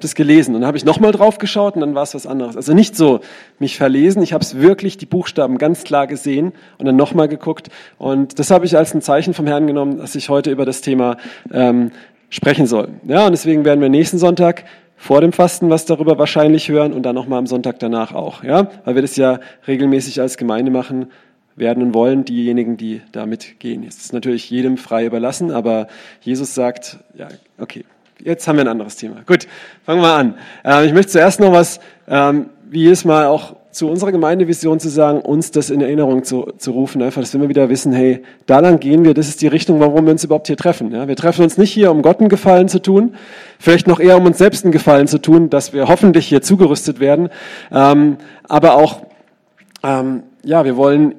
das gelesen und dann habe ich nochmal drauf geschaut und dann war es was anderes. Also nicht so mich verlesen, ich habe es wirklich die Buchstaben ganz klar gesehen und dann nochmal geguckt und das habe ich als ein Zeichen vom Herrn genommen, dass ich heute über das Thema ähm, sprechen soll. Ja, und deswegen werden wir nächsten Sonntag vor dem Fasten was darüber wahrscheinlich hören und dann nochmal am Sonntag danach auch, ja, weil wir das ja regelmäßig als Gemeinde machen werden und wollen, diejenigen, die da mitgehen. Es ist natürlich jedem frei überlassen, aber Jesus sagt, ja, okay, jetzt haben wir ein anderes Thema. Gut, fangen wir an. Äh, ich möchte zuerst noch was, ähm, wie jedes Mal auch zu unserer Gemeindevision zu sagen, uns das in Erinnerung zu, zu rufen, einfach, dass wir immer wieder wissen, hey, da lang gehen wir, das ist die Richtung, warum wir uns überhaupt hier treffen. Ja? Wir treffen uns nicht hier, um Gott einen Gefallen zu tun, vielleicht noch eher, um uns selbst einen Gefallen zu tun, dass wir hoffentlich hier zugerüstet werden, ähm, aber auch, ähm, ja, wir wollen,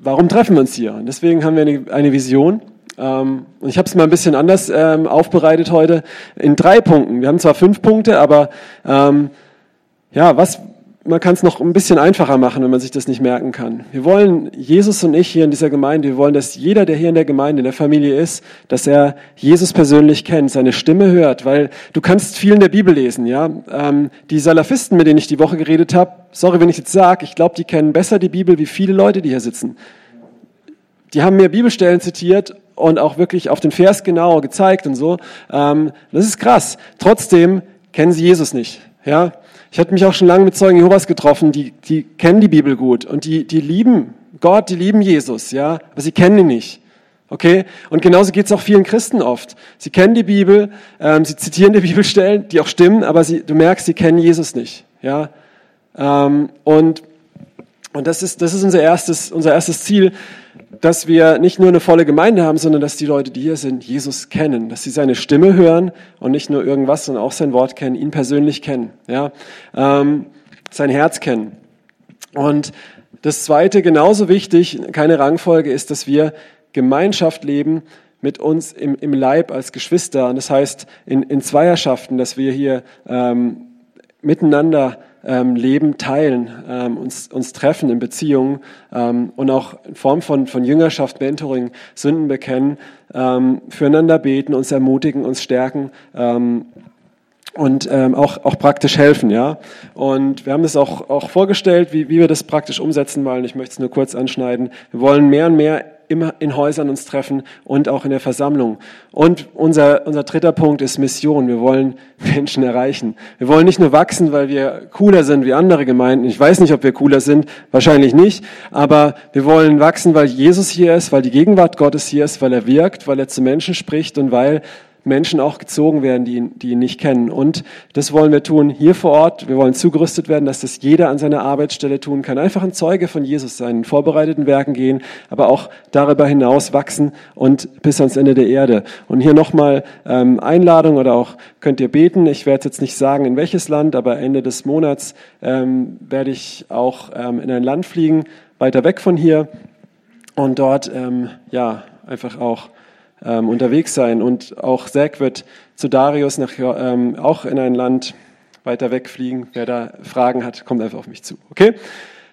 warum treffen wir uns hier? Und deswegen haben wir eine, eine Vision, ähm, und ich habe es mal ein bisschen anders ähm, aufbereitet heute in drei Punkten. Wir haben zwar fünf Punkte, aber ähm, ja, was, man kann es noch ein bisschen einfacher machen, wenn man sich das nicht merken kann. Wir wollen, Jesus und ich hier in dieser Gemeinde, wir wollen, dass jeder, der hier in der Gemeinde, in der Familie ist, dass er Jesus persönlich kennt, seine Stimme hört, weil du kannst viel in der Bibel lesen, ja. Die Salafisten, mit denen ich die Woche geredet habe, sorry, wenn ich jetzt sage, ich glaube, die kennen besser die Bibel wie viele Leute, die hier sitzen. Die haben mir Bibelstellen zitiert und auch wirklich auf den Vers genau gezeigt und so. Ähm, das ist krass. Trotzdem kennen sie Jesus nicht. Ja, ich hatte mich auch schon lange mit Zeugen Jehovas getroffen, die, die kennen die Bibel gut und die, die lieben Gott, die lieben Jesus, ja, aber sie kennen ihn nicht. Okay? Und genauso geht es auch vielen Christen oft. Sie kennen die Bibel, ähm, sie zitieren die Bibelstellen, die auch stimmen, aber sie, du merkst, sie kennen Jesus nicht. Ja? Ähm, und und das ist, das ist unser, erstes, unser erstes Ziel, dass wir nicht nur eine volle Gemeinde haben, sondern dass die Leute, die hier sind, Jesus kennen, dass sie seine Stimme hören und nicht nur irgendwas, sondern auch sein Wort kennen, ihn persönlich kennen, ja, ähm, sein Herz kennen. Und das Zweite, genauso wichtig, keine Rangfolge, ist, dass wir Gemeinschaft leben mit uns im, im Leib als Geschwister. Und das heißt in, in Zweierschaften, dass wir hier ähm, miteinander ähm, Leben teilen, ähm, uns, uns treffen in Beziehungen ähm, und auch in Form von, von Jüngerschaft, Mentoring, Sünden bekennen, ähm, füreinander beten, uns ermutigen, uns stärken ähm, und ähm, auch, auch praktisch helfen. Ja? Und wir haben das auch, auch vorgestellt, wie, wie wir das praktisch umsetzen wollen. Ich möchte es nur kurz anschneiden. Wir wollen mehr und mehr immer in Häusern uns treffen und auch in der Versammlung. Und unser, unser dritter Punkt ist Mission. Wir wollen Menschen erreichen. Wir wollen nicht nur wachsen, weil wir cooler sind wie andere Gemeinden. Ich weiß nicht, ob wir cooler sind, wahrscheinlich nicht. Aber wir wollen wachsen, weil Jesus hier ist, weil die Gegenwart Gottes hier ist, weil er wirkt, weil er zu Menschen spricht und weil Menschen auch gezogen werden, die ihn, die ihn nicht kennen. Und das wollen wir tun hier vor Ort. Wir wollen zugerüstet werden, dass das jeder an seiner Arbeitsstelle tun kann. Einfach ein Zeuge von Jesus sein, in vorbereiteten Werken gehen, aber auch darüber hinaus wachsen und bis ans Ende der Erde. Und hier nochmal ähm, Einladung oder auch könnt ihr beten. Ich werde jetzt nicht sagen, in welches Land, aber Ende des Monats ähm, werde ich auch ähm, in ein Land fliegen, weiter weg von hier und dort ähm, ja einfach auch ähm, unterwegs sein. Und auch Zack wird zu Darius nach, ähm, auch in ein Land weiter wegfliegen. Wer da Fragen hat, kommt einfach auf mich zu. Okay?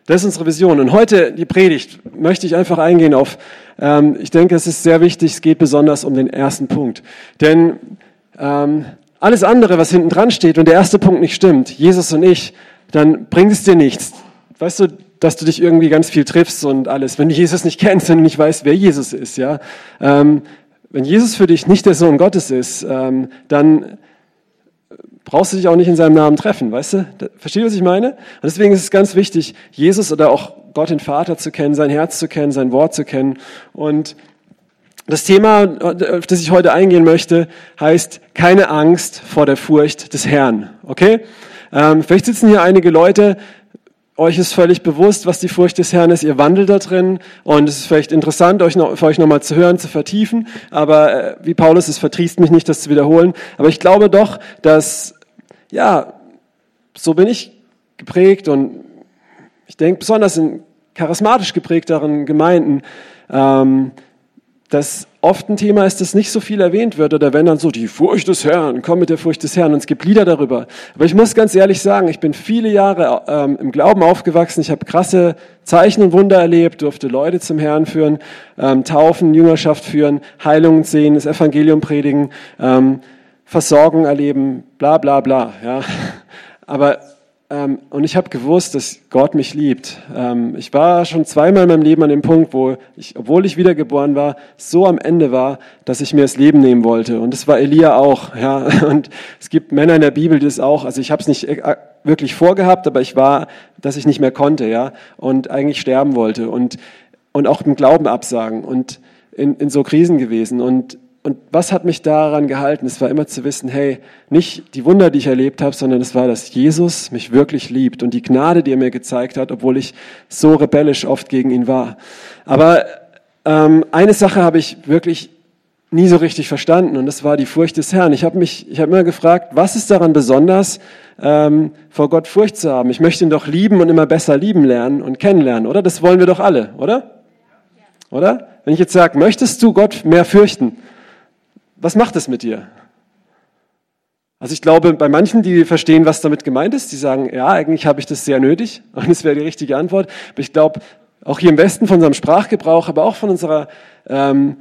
Das ist unsere Vision. Und heute die Predigt möchte ich einfach eingehen auf, ähm, ich denke, es ist sehr wichtig, es geht besonders um den ersten Punkt. Denn ähm, alles andere, was hinten dran steht und der erste Punkt nicht stimmt, Jesus und ich, dann bringt es dir nichts. Weißt du, dass du dich irgendwie ganz viel triffst und alles. Wenn du Jesus nicht kennst, wenn du nicht weißt, wer Jesus ist, ja, ähm, wenn Jesus für dich nicht der Sohn Gottes ist, ähm, dann brauchst du dich auch nicht in seinem Namen treffen, weißt du? Verstehst du, was ich meine? Und deswegen ist es ganz wichtig, Jesus oder auch Gott den Vater zu kennen, sein Herz zu kennen, sein Wort zu kennen. Und das Thema, auf das ich heute eingehen möchte, heißt keine Angst vor der Furcht des Herrn. Okay? Ähm, vielleicht sitzen hier einige Leute, euch ist völlig bewusst, was die Furcht des Herrn ist. Ihr wandelt da drin und es ist vielleicht interessant, euch noch, für euch nochmal zu hören, zu vertiefen. Aber äh, wie Paulus, es vertriest mich nicht, das zu wiederholen. Aber ich glaube doch, dass, ja, so bin ich geprägt und ich denke besonders in charismatisch geprägteren Gemeinden, ähm, dass oft ein Thema ist, das nicht so viel erwähnt wird oder wenn dann so die Furcht des Herrn, komm mit der Furcht des Herrn und es gibt Lieder darüber. Aber ich muss ganz ehrlich sagen, ich bin viele Jahre ähm, im Glauben aufgewachsen, ich habe krasse Zeichen und Wunder erlebt, durfte Leute zum Herrn führen, ähm, taufen, Jüngerschaft führen, Heilungen sehen, das Evangelium predigen. Ähm, Versorgung erleben, bla bla bla. Ja. Aber ähm, und ich habe gewusst, dass Gott mich liebt. Ähm, ich war schon zweimal in meinem Leben an dem Punkt, wo ich, obwohl ich wiedergeboren war, so am Ende war, dass ich mir das Leben nehmen wollte. Und das war Elia auch. Ja. Und es gibt Männer in der Bibel, die das auch. Also ich habe es nicht äh, wirklich vorgehabt, aber ich war, dass ich nicht mehr konnte, ja, und eigentlich sterben wollte und und auch im Glauben absagen und in, in so Krisen gewesen und und was hat mich daran gehalten? Es war immer zu wissen, hey, nicht die Wunder, die ich erlebt habe, sondern es war, dass Jesus mich wirklich liebt und die Gnade, die er mir gezeigt hat, obwohl ich so rebellisch oft gegen ihn war. Aber ähm, eine Sache habe ich wirklich nie so richtig verstanden und das war die Furcht des Herrn. Ich habe mich, ich habe immer gefragt, was ist daran besonders, ähm, vor Gott Furcht zu haben? Ich möchte ihn doch lieben und immer besser lieben lernen und kennenlernen, oder? Das wollen wir doch alle, oder? Oder? Wenn ich jetzt sage, möchtest du Gott mehr fürchten? Was macht es mit dir? Also ich glaube, bei manchen, die verstehen, was damit gemeint ist, die sagen, ja, eigentlich habe ich das sehr nötig und das wäre die richtige Antwort. Aber ich glaube, auch hier im Westen von unserem Sprachgebrauch, aber auch von unserer, ähm,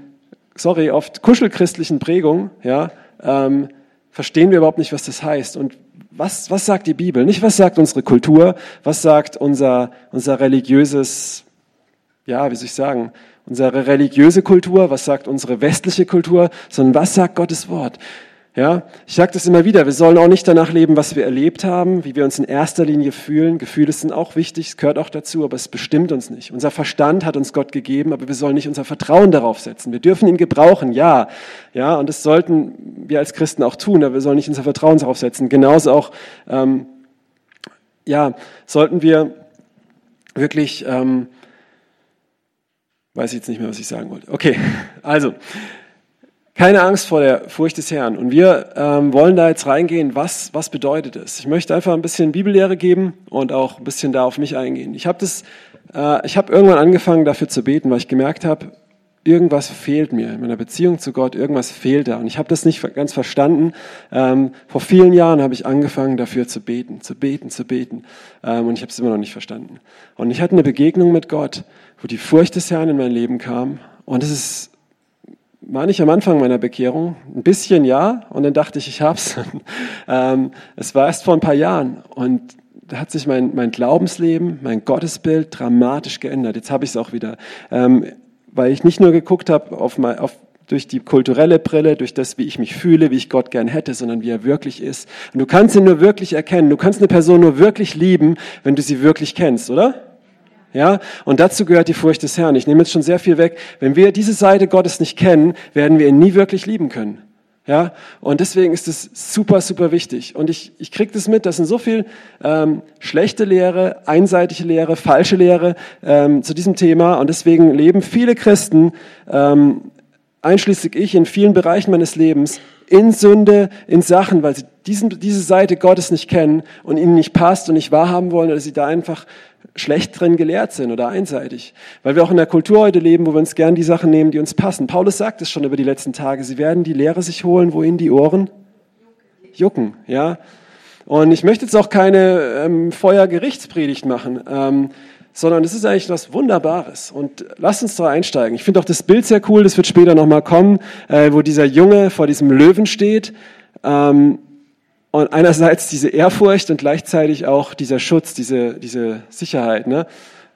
sorry, oft kuschelchristlichen Prägung, ja, ähm, verstehen wir überhaupt nicht, was das heißt. Und was, was sagt die Bibel? Nicht, was sagt unsere Kultur, was sagt unser, unser religiöses, ja, wie soll ich sagen, unsere religiöse Kultur, was sagt unsere westliche Kultur, sondern was sagt Gottes Wort. Ja, ich sage das immer wieder, wir sollen auch nicht danach leben, was wir erlebt haben, wie wir uns in erster Linie fühlen. Gefühle sind auch wichtig, es gehört auch dazu, aber es bestimmt uns nicht. Unser Verstand hat uns Gott gegeben, aber wir sollen nicht unser Vertrauen darauf setzen. Wir dürfen ihn gebrauchen, ja. Ja, und das sollten wir als Christen auch tun, aber wir sollen nicht unser Vertrauen darauf setzen. Genauso auch, ähm, ja, sollten wir wirklich ähm, Weiß ich jetzt nicht mehr, was ich sagen wollte. Okay, also, keine Angst vor der Furcht des Herrn. Und wir ähm, wollen da jetzt reingehen, was, was bedeutet es? Ich möchte einfach ein bisschen Bibellehre geben und auch ein bisschen da auf mich eingehen. Ich habe äh, ich irgendwann angefangen dafür zu beten, weil ich gemerkt habe, irgendwas fehlt mir in meiner Beziehung zu Gott, irgendwas fehlt da. Und ich habe das nicht ganz verstanden. Ähm, vor vielen Jahren habe ich angefangen dafür zu beten, zu beten, zu beten. Ähm, und ich habe es immer noch nicht verstanden. Und ich hatte eine Begegnung mit Gott wo die Furcht des Herrn in mein Leben kam. Und es ist, war nicht am Anfang meiner Bekehrung, ein bisschen ja, und dann dachte ich, ich hab's. ähm, es war erst vor ein paar Jahren und da hat sich mein, mein Glaubensleben, mein Gottesbild dramatisch geändert. Jetzt habe ich es auch wieder, ähm, weil ich nicht nur geguckt habe auf, auf durch die kulturelle Brille, durch das, wie ich mich fühle, wie ich Gott gern hätte, sondern wie er wirklich ist. Und du kannst ihn nur wirklich erkennen. Du kannst eine Person nur wirklich lieben, wenn du sie wirklich kennst, oder? Ja, und dazu gehört die Furcht des Herrn. Ich nehme jetzt schon sehr viel weg. Wenn wir diese Seite Gottes nicht kennen, werden wir ihn nie wirklich lieben können. Ja, und deswegen ist es super, super wichtig. Und ich, ich kriege das mit, das sind so viel ähm, schlechte Lehre, einseitige Lehre, falsche Lehre ähm, zu diesem Thema. Und deswegen leben viele Christen, ähm, einschließlich ich, in vielen Bereichen meines Lebens in Sünde, in Sachen, weil sie diesen, diese Seite Gottes nicht kennen und ihnen nicht passt und nicht wahrhaben wollen oder sie da einfach schlecht drin gelehrt sind oder einseitig. Weil wir auch in der Kultur heute leben, wo wir uns gern die Sachen nehmen, die uns passen. Paulus sagt es schon über die letzten Tage. Sie werden die Lehre sich holen, wo ihnen die Ohren jucken, ja. Und ich möchte jetzt auch keine ähm, Feuergerichtspredigt machen, ähm, sondern es ist eigentlich was Wunderbares. Und lasst uns da einsteigen. Ich finde auch das Bild sehr cool, das wird später nochmal kommen, äh, wo dieser Junge vor diesem Löwen steht. Ähm, und einerseits diese Ehrfurcht und gleichzeitig auch dieser Schutz, diese, diese Sicherheit. Ne?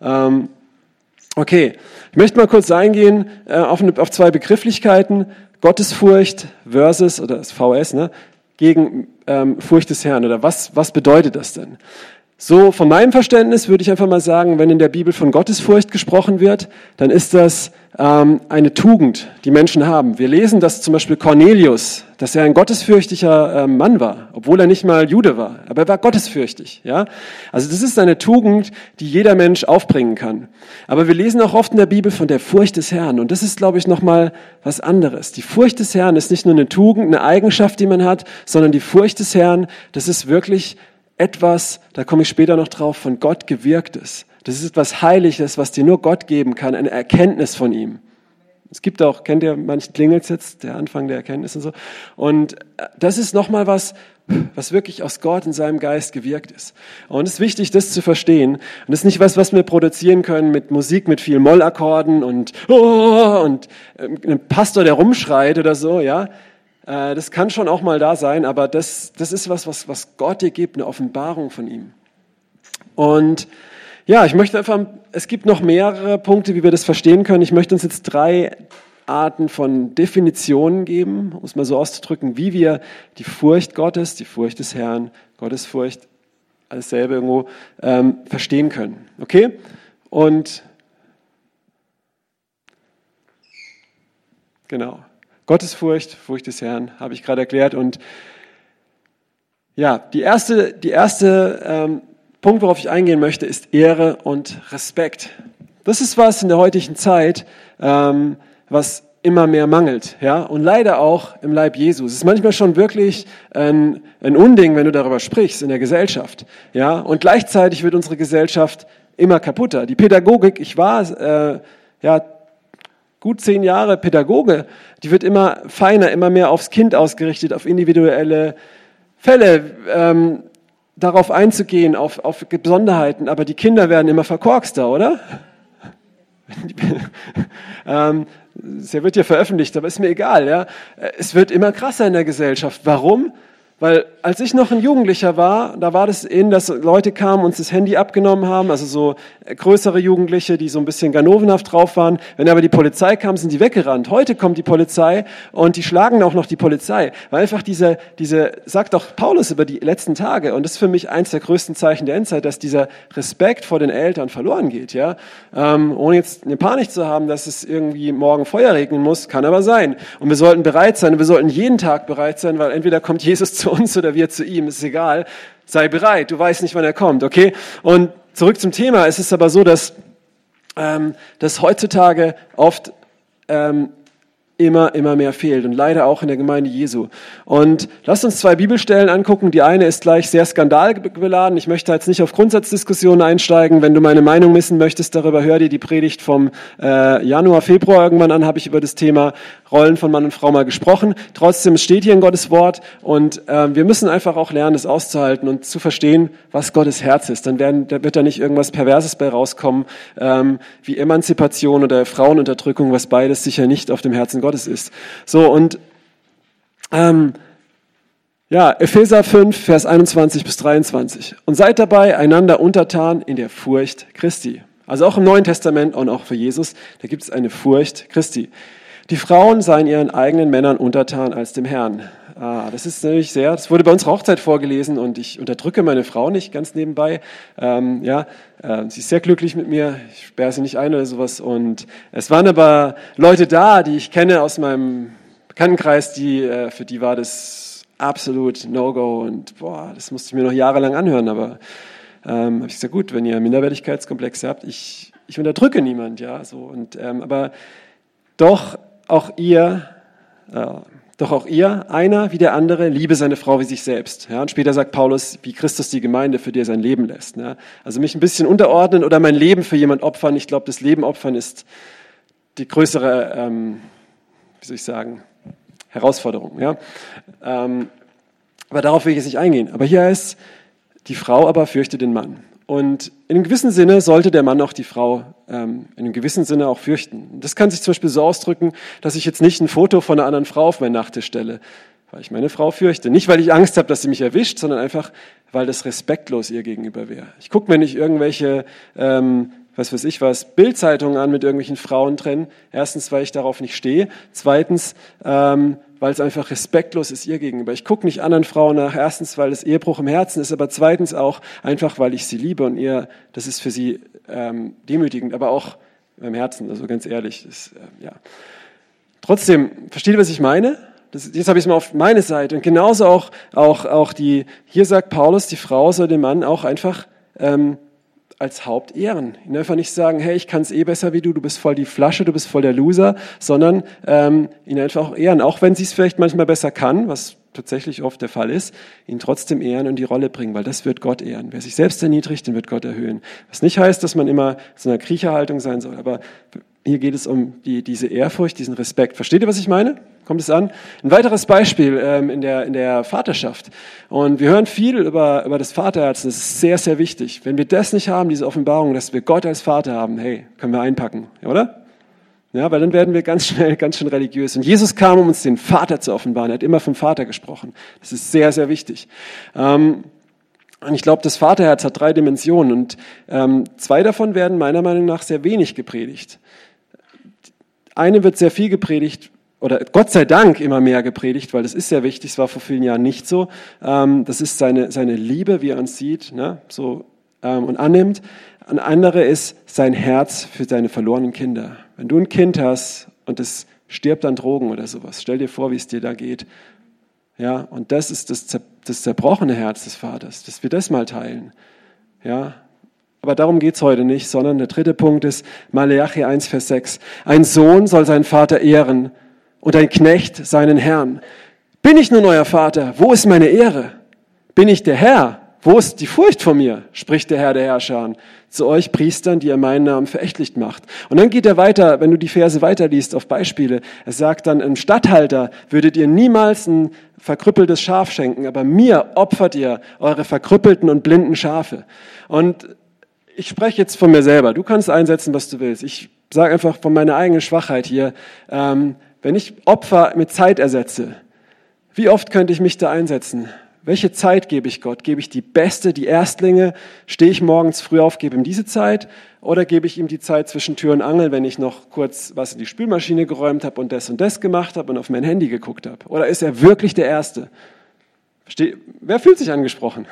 Ähm, okay, ich möchte mal kurz eingehen äh, auf, eine, auf zwei Begrifflichkeiten. Gottesfurcht versus, oder das VS, ne, gegen ähm, Furcht des Herrn. Oder was, was bedeutet das denn? So, von meinem Verständnis würde ich einfach mal sagen, wenn in der Bibel von Gottesfurcht gesprochen wird, dann ist das ähm, eine Tugend, die Menschen haben. Wir lesen, dass zum Beispiel Cornelius, dass er ein gottesfürchtiger äh, Mann war, obwohl er nicht mal Jude war, aber er war gottesfürchtig. Ja, also das ist eine Tugend, die jeder Mensch aufbringen kann. Aber wir lesen auch oft in der Bibel von der Furcht des Herrn, und das ist, glaube ich, noch mal was anderes. Die Furcht des Herrn ist nicht nur eine Tugend, eine Eigenschaft, die man hat, sondern die Furcht des Herrn, das ist wirklich etwas, da komme ich später noch drauf, von Gott gewirktes. Das ist etwas Heiliges, was dir nur Gott geben kann, eine Erkenntnis von ihm. Es gibt auch, kennt ihr, manchen klingelt jetzt, der Anfang der Erkenntnis und so. Und äh, das ist nochmal was, was wirklich aus Gott in seinem Geist gewirkt ist. Und es ist wichtig, das zu verstehen. Und das ist nicht was, was wir produzieren können mit Musik, mit viel Mollakkorden und, oh, und äh, einem Pastor, der rumschreit oder so, ja. Äh, das kann schon auch mal da sein, aber das, das ist was, was, was Gott dir gibt, eine Offenbarung von ihm. Und ja, ich möchte einfach, es gibt noch mehrere Punkte, wie wir das verstehen können. Ich möchte uns jetzt drei Arten von Definitionen geben, um es mal so auszudrücken, wie wir die Furcht Gottes, die Furcht des Herrn, Gottes Furcht, alles selber irgendwo ähm, verstehen können. Okay? Und genau. Gottesfurcht, Furcht des Herrn, habe ich gerade erklärt. Und ja, die erste, die erste ähm, Punkt, worauf ich eingehen möchte, ist Ehre und Respekt. Das ist was in der heutigen Zeit, ähm, was immer mehr mangelt, ja, und leider auch im Leib Jesus. Es ist manchmal schon wirklich ein, ein Unding, wenn du darüber sprichst in der Gesellschaft, ja, und gleichzeitig wird unsere Gesellschaft immer kaputter. Die Pädagogik, ich war äh, ja gut zehn Jahre Pädagoge, die wird immer feiner, immer mehr aufs Kind ausgerichtet, auf individuelle Fälle. Ähm, darauf einzugehen, auf, auf Besonderheiten, aber die Kinder werden immer verkorkster, oder? ähm, es wird ja veröffentlicht, aber ist mir egal. Ja? Es wird immer krasser in der Gesellschaft. Warum? Weil als ich noch ein Jugendlicher war, da war das in, dass Leute kamen, uns das Handy abgenommen haben, also so größere Jugendliche, die so ein bisschen ganovenhaft drauf waren. Wenn aber die Polizei kam, sind die weggerannt. Heute kommt die Polizei und die schlagen auch noch die Polizei. Weil einfach diese, diese, sagt auch Paulus über die letzten Tage, und das ist für mich eins der größten Zeichen der Endzeit, dass dieser Respekt vor den Eltern verloren geht, ja. Ähm, ohne jetzt eine Panik zu haben, dass es irgendwie morgen Feuer regnen muss, kann aber sein. Und wir sollten bereit sein, wir sollten jeden Tag bereit sein, weil entweder kommt Jesus zu uns oder wir zu ihm, ist egal. Sei bereit, du weißt nicht, wann er kommt, okay? Und zurück zum Thema. Es ist aber so, dass, ähm, dass heutzutage oft ähm, immer, immer mehr fehlt und leider auch in der Gemeinde Jesu. Und lasst uns zwei Bibelstellen angucken. Die eine ist gleich sehr skandalbeladen. Ich möchte jetzt nicht auf Grundsatzdiskussionen einsteigen. Wenn du meine Meinung wissen möchtest darüber, hör dir die Predigt vom äh, Januar, Februar irgendwann an, habe ich über das Thema Rollen von Mann und Frau mal gesprochen. Trotzdem steht hier in Gottes Wort und äh, wir müssen einfach auch lernen, das auszuhalten und zu verstehen, was Gottes Herz ist. Dann werden, da wird da nicht irgendwas Perverses bei rauskommen, ähm, wie Emanzipation oder Frauenunterdrückung, was beides sicher nicht auf dem Herzen Gottes ist. So und ähm, ja, Epheser 5, Vers 21 bis 23. Und seid dabei einander untertan in der Furcht Christi. Also auch im Neuen Testament und auch für Jesus, da gibt es eine Furcht Christi. Die Frauen seien ihren eigenen Männern untertan als dem Herrn. Ah, das ist natürlich sehr, das wurde bei unserer Hochzeit vorgelesen und ich unterdrücke meine Frau nicht ganz nebenbei. Ähm, ja, äh, sie ist sehr glücklich mit mir, ich sperre sie nicht ein oder sowas. Und es waren aber Leute da, die ich kenne aus meinem Bekanntenkreis, die, äh, für die war das absolut No-Go und boah, das musste ich mir noch jahrelang anhören, aber ähm, habe ich gesagt, gut, wenn ihr Minderwertigkeitskomplexe habt, ich, ich unterdrücke niemand, ja, so und ähm, aber doch auch ihr, doch auch ihr, einer wie der andere, liebe seine Frau wie sich selbst. Ja, und später sagt Paulus, wie Christus die Gemeinde, für die er sein Leben lässt. Ja, also mich ein bisschen unterordnen oder mein Leben für jemand opfern. Ich glaube, das Leben opfern ist die größere, ähm, wie soll ich sagen, Herausforderung. Ja, ähm, aber darauf will ich jetzt nicht eingehen. Aber hier heißt, die Frau aber fürchte den Mann. Und in einem gewissen Sinne sollte der Mann auch die Frau ähm, in einem gewissen Sinne auch fürchten. Das kann sich zum Beispiel so ausdrücken, dass ich jetzt nicht ein Foto von einer anderen Frau auf meinen Nachttisch stelle, weil ich meine Frau fürchte. Nicht, weil ich Angst habe, dass sie mich erwischt, sondern einfach, weil das respektlos ihr gegenüber wäre. Ich gucke mir nicht irgendwelche, ähm, was weiß ich was, Bildzeitungen an mit irgendwelchen Frauen drin. Erstens, weil ich darauf nicht stehe. Zweitens, ähm, weil es einfach respektlos ist ihr gegenüber. Ich gucke nicht anderen Frauen nach, erstens, weil es Ehebruch im Herzen ist, aber zweitens auch einfach, weil ich sie liebe und ihr, das ist für sie ähm, demütigend, aber auch im Herzen, also ganz ehrlich. Ist, äh, ja. Trotzdem, versteht ihr, was ich meine? Das, jetzt habe ich es mal auf meine Seite. Und genauso auch, auch, auch die, hier sagt Paulus, die Frau soll den Mann auch einfach ähm, als Haupt ehren. Ihn einfach nicht sagen, hey, ich kann es eh besser wie du, du bist voll die Flasche, du bist voll der Loser, sondern ähm, ihn einfach auch ehren. Auch wenn sie es vielleicht manchmal besser kann, was tatsächlich oft der Fall ist, ihn trotzdem ehren und die Rolle bringen, weil das wird Gott ehren. Wer sich selbst erniedrigt, den wird Gott erhöhen. Was nicht heißt, dass man immer so einer Kriecherhaltung sein soll, aber hier geht es um die, diese Ehrfurcht, diesen Respekt. Versteht ihr, was ich meine? Kommt es an? Ein weiteres Beispiel ähm, in, der, in der Vaterschaft. Und wir hören viel über, über das Vaterherzen. Das ist sehr, sehr wichtig. Wenn wir das nicht haben, diese Offenbarung, dass wir Gott als Vater haben, hey, können wir einpacken, oder? Ja, weil dann werden wir ganz schnell, ganz schön religiös. Und Jesus kam, um uns den Vater zu offenbaren. Er hat immer vom Vater gesprochen. Das ist sehr, sehr wichtig. Ähm, und ich glaube, das Vaterherz hat drei Dimensionen und ähm, zwei davon werden meiner Meinung nach sehr wenig gepredigt. Eine wird sehr viel gepredigt, oder Gott sei Dank immer mehr gepredigt, weil das ist sehr wichtig, es war vor vielen Jahren nicht so. Ähm, das ist seine, seine Liebe, wie er uns sieht ne, so, ähm, und annimmt. Ein andere ist sein Herz für seine verlorenen Kinder. Wenn du ein Kind hast und es stirbt an Drogen oder sowas, stell dir vor, wie es dir da geht. Ja, und das ist das, das zerbrochene Herz des Vaters, dass wir das mal teilen. Ja, aber darum geht's heute nicht, sondern der dritte Punkt ist Maleachi 1, Vers 6. Ein Sohn soll seinen Vater ehren und ein Knecht seinen Herrn. Bin ich nun euer Vater? Wo ist meine Ehre? Bin ich der Herr? Wo ist die Furcht vor mir? spricht der Herr der Herrscher zu euch Priestern, die ihr meinen Namen verächtlich macht. Und dann geht er weiter, wenn du die Verse weiterliest auf Beispiele. Er sagt dann, einem Statthalter würdet ihr niemals ein verkrüppeltes Schaf schenken, aber mir opfert ihr eure verkrüppelten und blinden Schafe. Und ich spreche jetzt von mir selber. Du kannst einsetzen, was du willst. Ich sage einfach von meiner eigenen Schwachheit hier. Ähm, wenn ich Opfer mit Zeit ersetze, wie oft könnte ich mich da einsetzen? Welche Zeit gebe ich Gott? Gebe ich die beste, die Erstlinge? Stehe ich morgens früh auf, gebe ihm diese Zeit? Oder gebe ich ihm die Zeit zwischen Tür und Angel, wenn ich noch kurz was in die Spülmaschine geräumt habe und das und das gemacht habe und auf mein Handy geguckt habe? Oder ist er wirklich der Erste? Versteh, wer fühlt sich angesprochen?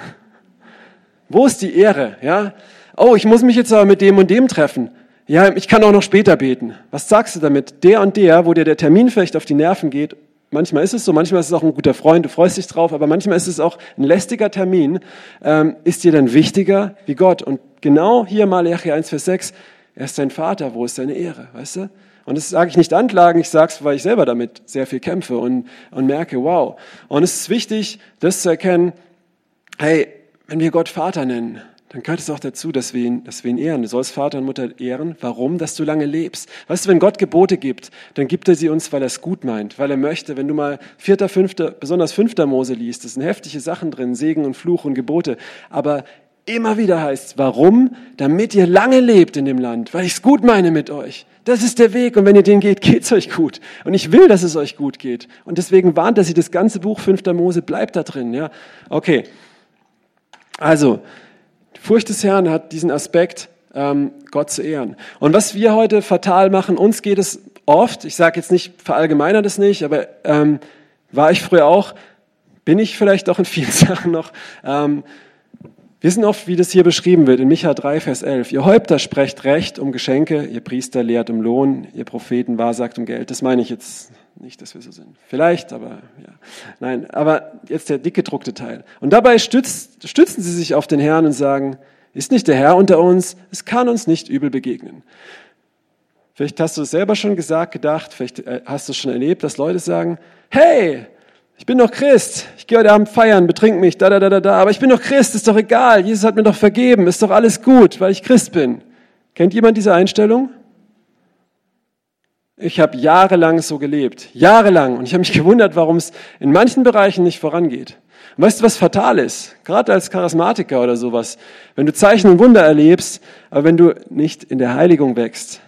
Wo ist die Ehre? Ja? Oh, ich muss mich jetzt aber mit dem und dem treffen. Ja, ich kann auch noch später beten. Was sagst du damit? Der und der, wo dir der Termin vielleicht auf die Nerven geht Manchmal ist es so, manchmal ist es auch ein guter Freund, du freust dich drauf, aber manchmal ist es auch ein lästiger Termin. Ähm, ist dir dann wichtiger wie Gott? Und genau hier Malachi 1, Vers 6, er ist dein Vater, wo ist seine Ehre, weißt du? Und das sage ich nicht anklagen, ich sage es, weil ich selber damit sehr viel kämpfe und, und merke, wow. Und es ist wichtig, das zu erkennen, hey, wenn wir Gott Vater nennen, dann gehört es auch dazu, dass wir, ihn, dass wir ihn ehren. Du sollst Vater und Mutter ehren. Warum? Dass du lange lebst. Weißt du, wenn Gott Gebote gibt, dann gibt er sie uns, weil er es gut meint, weil er möchte. Wenn du mal vierter, fünfter, besonders fünfter Mose liest, das sind heftige Sachen drin, Segen und Fluch und Gebote. Aber immer wieder heißt, warum? Damit ihr lange lebt in dem Land, weil ich es gut meine mit euch. Das ist der Weg und wenn ihr den geht, geht's euch gut. Und ich will, dass es euch gut geht. Und deswegen warnt er sie, das ganze Buch fünfter Mose bleibt da drin. Ja, okay. Also, Furcht des Herrn hat diesen Aspekt, ähm, Gott zu ehren. Und was wir heute fatal machen, uns geht es oft, ich sage jetzt nicht, verallgemeiner das nicht, aber ähm, war ich früher auch, bin ich vielleicht auch in vielen Sachen noch, ähm, wir sind oft, wie das hier beschrieben wird, in Micha 3, Vers 11. Ihr Häupter sprecht Recht um Geschenke, ihr Priester lehrt um Lohn, ihr Propheten wahrsagt um Geld. Das meine ich jetzt nicht, dass wir so sind. Vielleicht, aber ja. Nein, aber jetzt der dick gedruckte Teil. Und dabei stützt, stützen sie sich auf den Herrn und sagen, ist nicht der Herr unter uns, es kann uns nicht übel begegnen. Vielleicht hast du es selber schon gesagt, gedacht, vielleicht äh, hast du es schon erlebt, dass Leute sagen, hey, ich bin doch Christ, ich gehe heute Abend feiern, betrink mich, da, da, da, da, da, aber ich bin doch Christ, ist doch egal, Jesus hat mir doch vergeben, ist doch alles gut, weil ich Christ bin. Kennt jemand diese Einstellung? Ich habe jahrelang so gelebt, jahrelang. Und ich habe mich gewundert, warum es in manchen Bereichen nicht vorangeht. Und weißt du, was fatal ist? Gerade als Charismatiker oder sowas. Wenn du Zeichen und Wunder erlebst, aber wenn du nicht in der Heiligung wächst,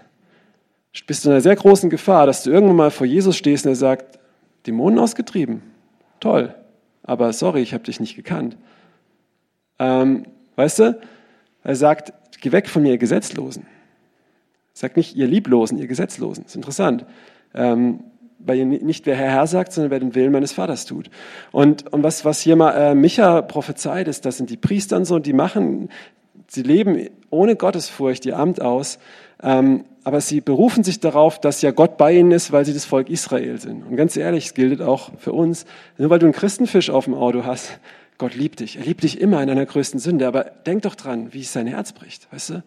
bist du in einer sehr großen Gefahr, dass du irgendwann mal vor Jesus stehst und er sagt, Dämonen ausgetrieben. Toll. Aber sorry, ich habe dich nicht gekannt. Ähm, weißt du? Er sagt, geh weg von mir, Gesetzlosen. Sagt nicht ihr Lieblosen, ihr Gesetzlosen. Das ist interessant. Ähm, weil ihr nicht wer Herr Herr sagt, sondern wer den Willen meines Vaters tut. Und, und was, was hier mal äh, Micha prophezeit ist, das sind die Priester und so, die machen, sie leben ohne Gottesfurcht ihr Amt aus, ähm, aber sie berufen sich darauf, dass ja Gott bei ihnen ist, weil sie das Volk Israel sind. Und ganz ehrlich, es gilt auch für uns. Nur weil du einen Christenfisch auf dem Auto hast, Gott liebt dich. Er liebt dich immer in deiner größten Sünde. Aber denk doch dran, wie es sein Herz bricht, weißt du?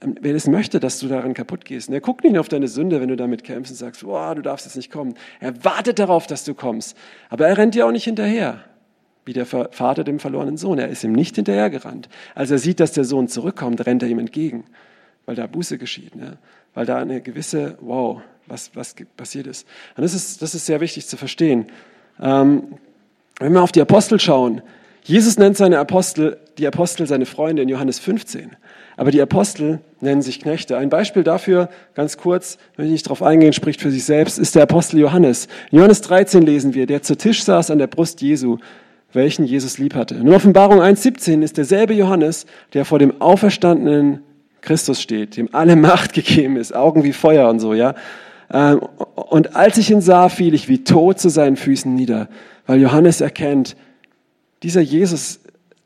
Ähm, wer es möchte, dass du daran kaputt gehst. Und er guckt nicht auf deine Sünde, wenn du damit kämpfst und sagst, boah, du darfst jetzt nicht kommen. Er wartet darauf, dass du kommst. Aber er rennt dir auch nicht hinterher, wie der Vater dem verlorenen Sohn. Er ist ihm nicht hinterhergerannt. Als er sieht, dass der Sohn zurückkommt, rennt er ihm entgegen, weil da Buße geschieht, ne? weil da eine gewisse, wow, was, was passiert ist. Und das ist, das ist sehr wichtig zu verstehen. Ähm, wenn wir auf die Apostel schauen, Jesus nennt seine Apostel die Apostel seine Freunde in Johannes 15. Aber die Apostel nennen sich Knechte. Ein Beispiel dafür, ganz kurz, wenn ich nicht darauf eingehen, spricht für sich selbst, ist der Apostel Johannes. In Johannes 13 lesen wir, der zu Tisch saß an der Brust Jesu, welchen Jesus lieb hatte. In Offenbarung 1.17 ist derselbe Johannes, der vor dem auferstandenen Christus steht, dem alle Macht gegeben ist, Augen wie Feuer und so, ja. Ähm, und als ich ihn sah, fiel ich wie tot zu seinen Füßen nieder, weil Johannes erkennt, dieser Jesus,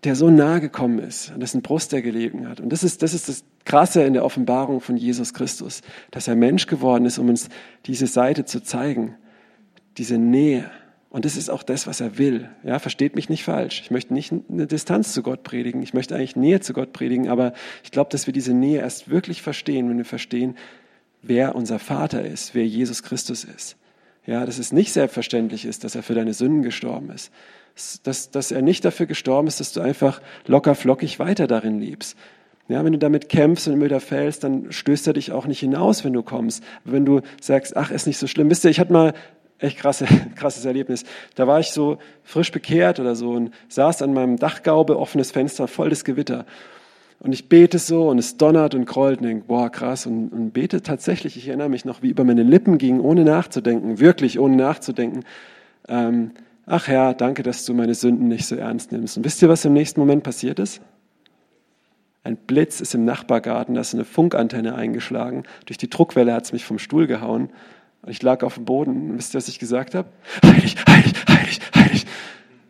der so nahe gekommen ist, an dessen Brust er gelegen hat. Und das ist, das ist das Krasse in der Offenbarung von Jesus Christus, dass er Mensch geworden ist, um uns diese Seite zu zeigen, diese Nähe. Und das ist auch das, was er will. Ja, versteht mich nicht falsch. Ich möchte nicht eine Distanz zu Gott predigen. Ich möchte eigentlich Nähe zu Gott predigen. Aber ich glaube, dass wir diese Nähe erst wirklich verstehen, wenn wir verstehen, wer unser Vater ist, wer Jesus Christus ist. Ja, dass es nicht selbstverständlich ist, dass er für deine Sünden gestorben ist. Dass, dass er nicht dafür gestorben ist, dass du einfach locker flockig weiter darin lebst. Ja, wenn du damit kämpfst und immer wieder fällst, dann stößt er dich auch nicht hinaus, wenn du kommst. wenn du sagst, ach, ist nicht so schlimm. Wisst ihr, ich hatte mal echt krasse, krasses Erlebnis. Da war ich so frisch bekehrt oder so und saß an meinem Dachgaube, offenes Fenster, voll das Gewitter. Und ich bete so und es donnert und grollt und denke, boah, krass. Und, und bete tatsächlich, ich erinnere mich noch, wie über meine Lippen ging, ohne nachzudenken, wirklich ohne nachzudenken. Ähm, ach Herr, danke, dass du meine Sünden nicht so ernst nimmst. Und wisst ihr, was im nächsten Moment passiert ist? Ein Blitz ist im Nachbargarten, da ist eine Funkantenne eingeschlagen. Durch die Druckwelle hat es mich vom Stuhl gehauen. Und ich lag auf dem Boden. Und wisst ihr, was ich gesagt habe? Heilig, heilig, heilig, heilig.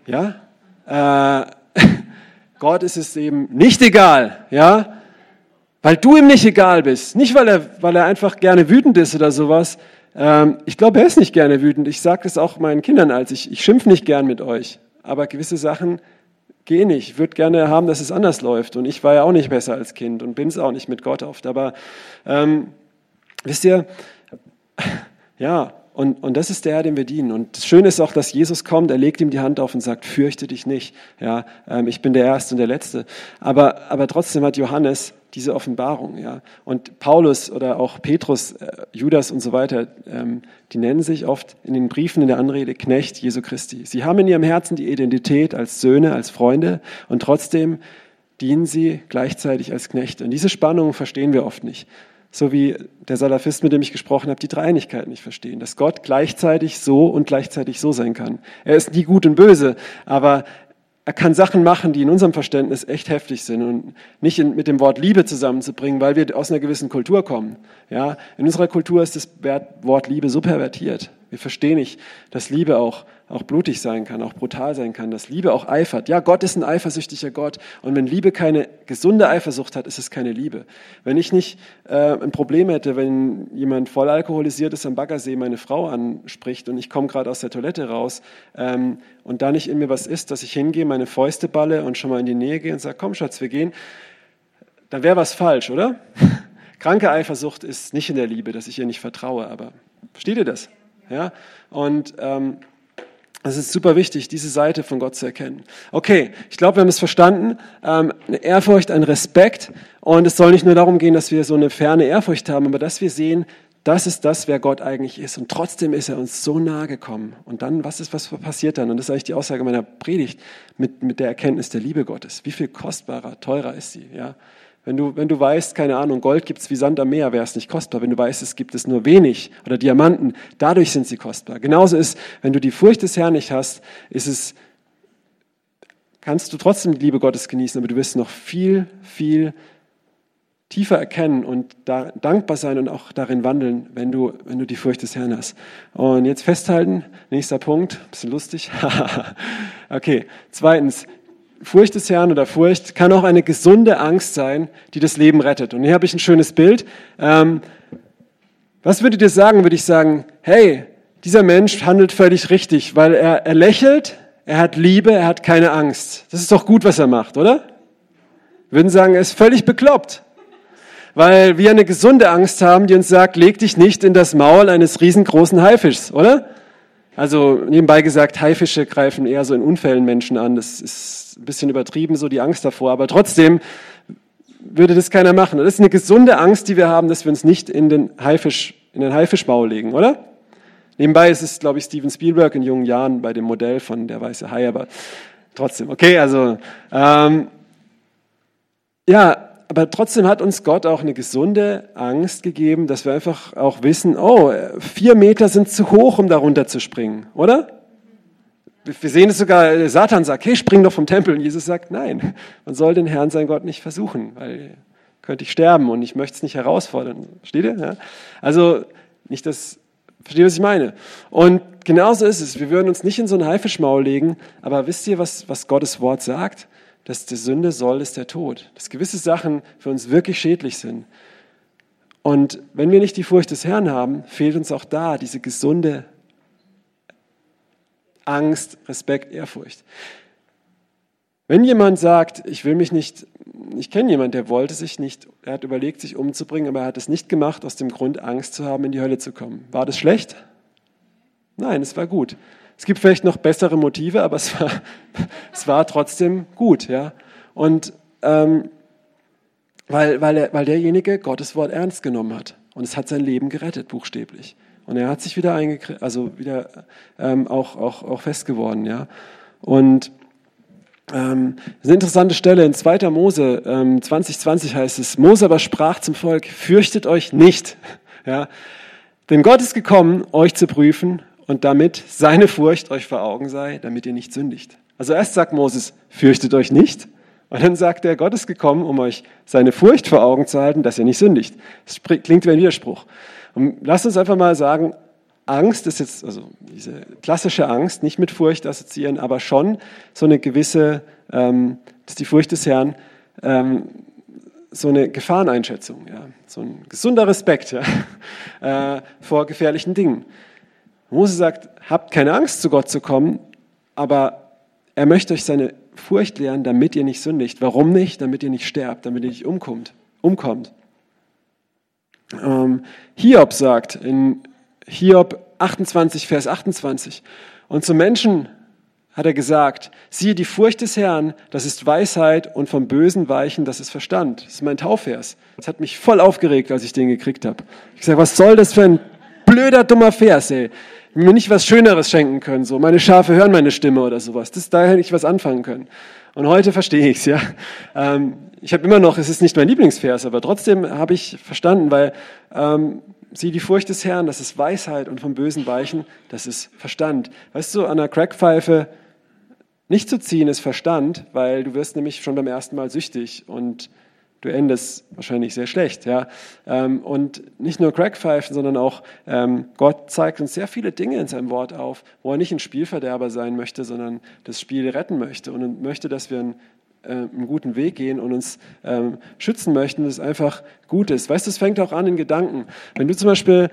Ja? Äh, Gott ist es eben nicht egal, ja? Weil du ihm nicht egal bist. Nicht, weil er, weil er einfach gerne wütend ist oder sowas. Ähm, ich glaube, er ist nicht gerne wütend. Ich sage das auch meinen Kindern als ich, ich schimpf nicht gern mit euch. Aber gewisse Sachen gehen nicht. Ich würde gerne haben, dass es anders läuft. Und ich war ja auch nicht besser als Kind und bin es auch nicht mit Gott oft. Aber ähm, wisst ihr, ja, und, und das ist der, dem wir dienen. Und das Schöne ist auch, dass Jesus kommt, er legt ihm die Hand auf und sagt, fürchte dich nicht. Ja, ähm, ich bin der Erste und der Letzte. Aber, aber trotzdem hat Johannes diese Offenbarung. Ja. Und Paulus oder auch Petrus, äh, Judas und so weiter, ähm, die nennen sich oft in den Briefen in der Anrede Knecht Jesu Christi. Sie haben in ihrem Herzen die Identität als Söhne, als Freunde und trotzdem dienen sie gleichzeitig als Knechte. Und diese Spannung verstehen wir oft nicht so wie der Salafist, mit dem ich gesprochen habe, die Dreieinigkeit nicht verstehen, dass Gott gleichzeitig so und gleichzeitig so sein kann. Er ist nie gut und böse, aber er kann Sachen machen, die in unserem Verständnis echt heftig sind und nicht in, mit dem Wort Liebe zusammenzubringen, weil wir aus einer gewissen Kultur kommen. Ja, in unserer Kultur ist das Wort Liebe so pervertiert. Wir verstehen nicht, dass Liebe auch, auch blutig sein kann, auch brutal sein kann, dass Liebe auch eifert. Ja, Gott ist ein eifersüchtiger Gott. Und wenn Liebe keine gesunde Eifersucht hat, ist es keine Liebe. Wenn ich nicht äh, ein Problem hätte, wenn jemand voll alkoholisiert ist am Baggersee meine Frau anspricht und ich komme gerade aus der Toilette raus ähm, und da nicht in mir was ist, dass ich hingehe, meine Fäuste balle und schon mal in die Nähe gehe und sage, komm Schatz, wir gehen, dann wäre was falsch, oder? Kranke Eifersucht ist nicht in der Liebe, dass ich ihr nicht vertraue, aber versteht ihr das? Ja? Und ähm, es ist super wichtig, diese Seite von Gott zu erkennen. Okay, ich glaube, wir haben es verstanden. Ähm, eine Ehrfurcht, ein Respekt. Und es soll nicht nur darum gehen, dass wir so eine ferne Ehrfurcht haben, aber dass wir sehen, das ist das, wer Gott eigentlich ist. Und trotzdem ist er uns so nahe gekommen. Und dann, was ist, was passiert dann? Und das ist eigentlich die Aussage meiner Predigt mit, mit der Erkenntnis der Liebe Gottes. Wie viel kostbarer, teurer ist sie? Ja? Wenn du, wenn du weißt, keine Ahnung, Gold gibt es wie Sand am Meer, wäre es nicht kostbar. Wenn du weißt, es gibt es nur wenig oder Diamanten, dadurch sind sie kostbar. Genauso ist, wenn du die Furcht des Herrn nicht hast, ist es, kannst du trotzdem die Liebe Gottes genießen, aber du wirst noch viel, viel tiefer erkennen und da dankbar sein und auch darin wandeln, wenn du, wenn du die Furcht des Herrn hast. Und jetzt festhalten, nächster Punkt, bisschen lustig. okay, zweitens, Furcht des Herrn oder Furcht kann auch eine gesunde Angst sein, die das Leben rettet. Und hier habe ich ein schönes Bild. Ähm, was würdet ihr sagen? Würde ich sagen, hey, dieser Mensch handelt völlig richtig, weil er, er lächelt, er hat Liebe, er hat keine Angst. Das ist doch gut, was er macht, oder? Wir würden sagen, er ist völlig bekloppt. Weil wir eine gesunde Angst haben, die uns sagt, leg dich nicht in das Maul eines riesengroßen Haifischs, oder? Also nebenbei gesagt, Haifische greifen eher so in Unfällen Menschen an. Das ist ein bisschen übertrieben, so die Angst davor. Aber trotzdem würde das keiner machen. Das ist eine gesunde Angst, die wir haben, dass wir uns nicht in den Haifisch, in den Haifischbau legen, oder? Nebenbei ist es, glaube ich, Steven Spielberg in jungen Jahren bei dem Modell von Der weiße Hai, aber trotzdem. Okay, also ähm, ja, aber trotzdem hat uns Gott auch eine gesunde Angst gegeben, dass wir einfach auch wissen, oh, vier Meter sind zu hoch, um darunter zu springen, oder? Wir sehen es sogar, Satan sagt, hey, spring doch vom Tempel. Und Jesus sagt, nein, man soll den Herrn, sein Gott, nicht versuchen, weil könnte ich sterben und ich möchte es nicht herausfordern. Versteht ihr? Ja? Also nicht das, versteht was ich meine? Und genauso ist es. Wir würden uns nicht in so ein Haifischmaul legen, aber wisst ihr, was, was Gottes Wort sagt? Dass die Sünde soll, ist der Tod. Dass gewisse Sachen für uns wirklich schädlich sind. Und wenn wir nicht die Furcht des Herrn haben, fehlt uns auch da diese gesunde Angst, Respekt, Ehrfurcht. Wenn jemand sagt, ich will mich nicht, ich kenne jemanden, der wollte sich nicht, er hat überlegt, sich umzubringen, aber er hat es nicht gemacht, aus dem Grund, Angst zu haben, in die Hölle zu kommen. War das schlecht? Nein, es war gut. Es gibt vielleicht noch bessere Motive, aber es war, es war trotzdem gut. Ja? Und ähm, weil, weil, weil derjenige Gottes Wort ernst genommen hat. Und es hat sein Leben gerettet, buchstäblich. Und er hat sich wieder eingekriegt, also wieder ähm, auch, auch, auch fest geworden, ja. Und ähm, eine interessante Stelle in 2. Mose ähm, 2020 heißt es, Mose aber sprach zum Volk, fürchtet euch nicht, ja. Denn Gott ist gekommen, euch zu prüfen und damit seine Furcht euch vor Augen sei, damit ihr nicht sündigt. Also erst sagt Moses, fürchtet euch nicht. Und dann sagt er, Gott ist gekommen, um euch seine Furcht vor Augen zu halten, dass ihr nicht sündigt. Das klingt wie ein Widerspruch. Und lasst uns einfach mal sagen, Angst ist jetzt, also diese klassische Angst, nicht mit Furcht assoziieren, aber schon so eine gewisse, ähm, das ist die Furcht des Herrn, ähm, so eine Gefahreneinschätzung, ja, so ein gesunder Respekt ja, äh, vor gefährlichen Dingen. Mose sagt, habt keine Angst, zu Gott zu kommen, aber er möchte euch seine Furcht lehren, damit ihr nicht sündigt. Warum nicht? Damit ihr nicht sterbt, damit ihr nicht umkommt. umkommt. Ähm, Hiob sagt in Hiob 28, Vers 28, und zum Menschen hat er gesagt, siehe die Furcht des Herrn, das ist Weisheit und vom Bösen weichen, das ist Verstand. Das ist mein Taufvers. Das hat mich voll aufgeregt, als ich den gekriegt habe. Ich sage, was soll das für ein blöder, dummer Vers, ey. Mir nicht was Schöneres schenken können, so meine Schafe hören meine Stimme oder sowas. Das, da hätte ich was anfangen können. Und heute verstehe ich es, ja. Ähm, ich habe immer noch, es ist nicht mein Lieblingsvers, aber trotzdem habe ich verstanden, weil ähm, sieh die Furcht des Herrn, das ist Weisheit und vom Bösen weichen, das ist Verstand. Weißt du, an der Crackpfeife nicht zu ziehen ist Verstand, weil du wirst nämlich schon beim ersten Mal süchtig und du endest wahrscheinlich sehr schlecht. Ja? Ähm, und nicht nur Crackpfeifen, sondern auch ähm, Gott zeigt uns sehr viele Dinge in seinem Wort auf, wo er nicht ein Spielverderber sein möchte, sondern das Spiel retten möchte und möchte, dass wir einen, äh, einen guten Weg gehen und uns ähm, schützen möchten, das einfach gut ist. Weißt du, es fängt auch an in Gedanken. Wenn du zum Beispiel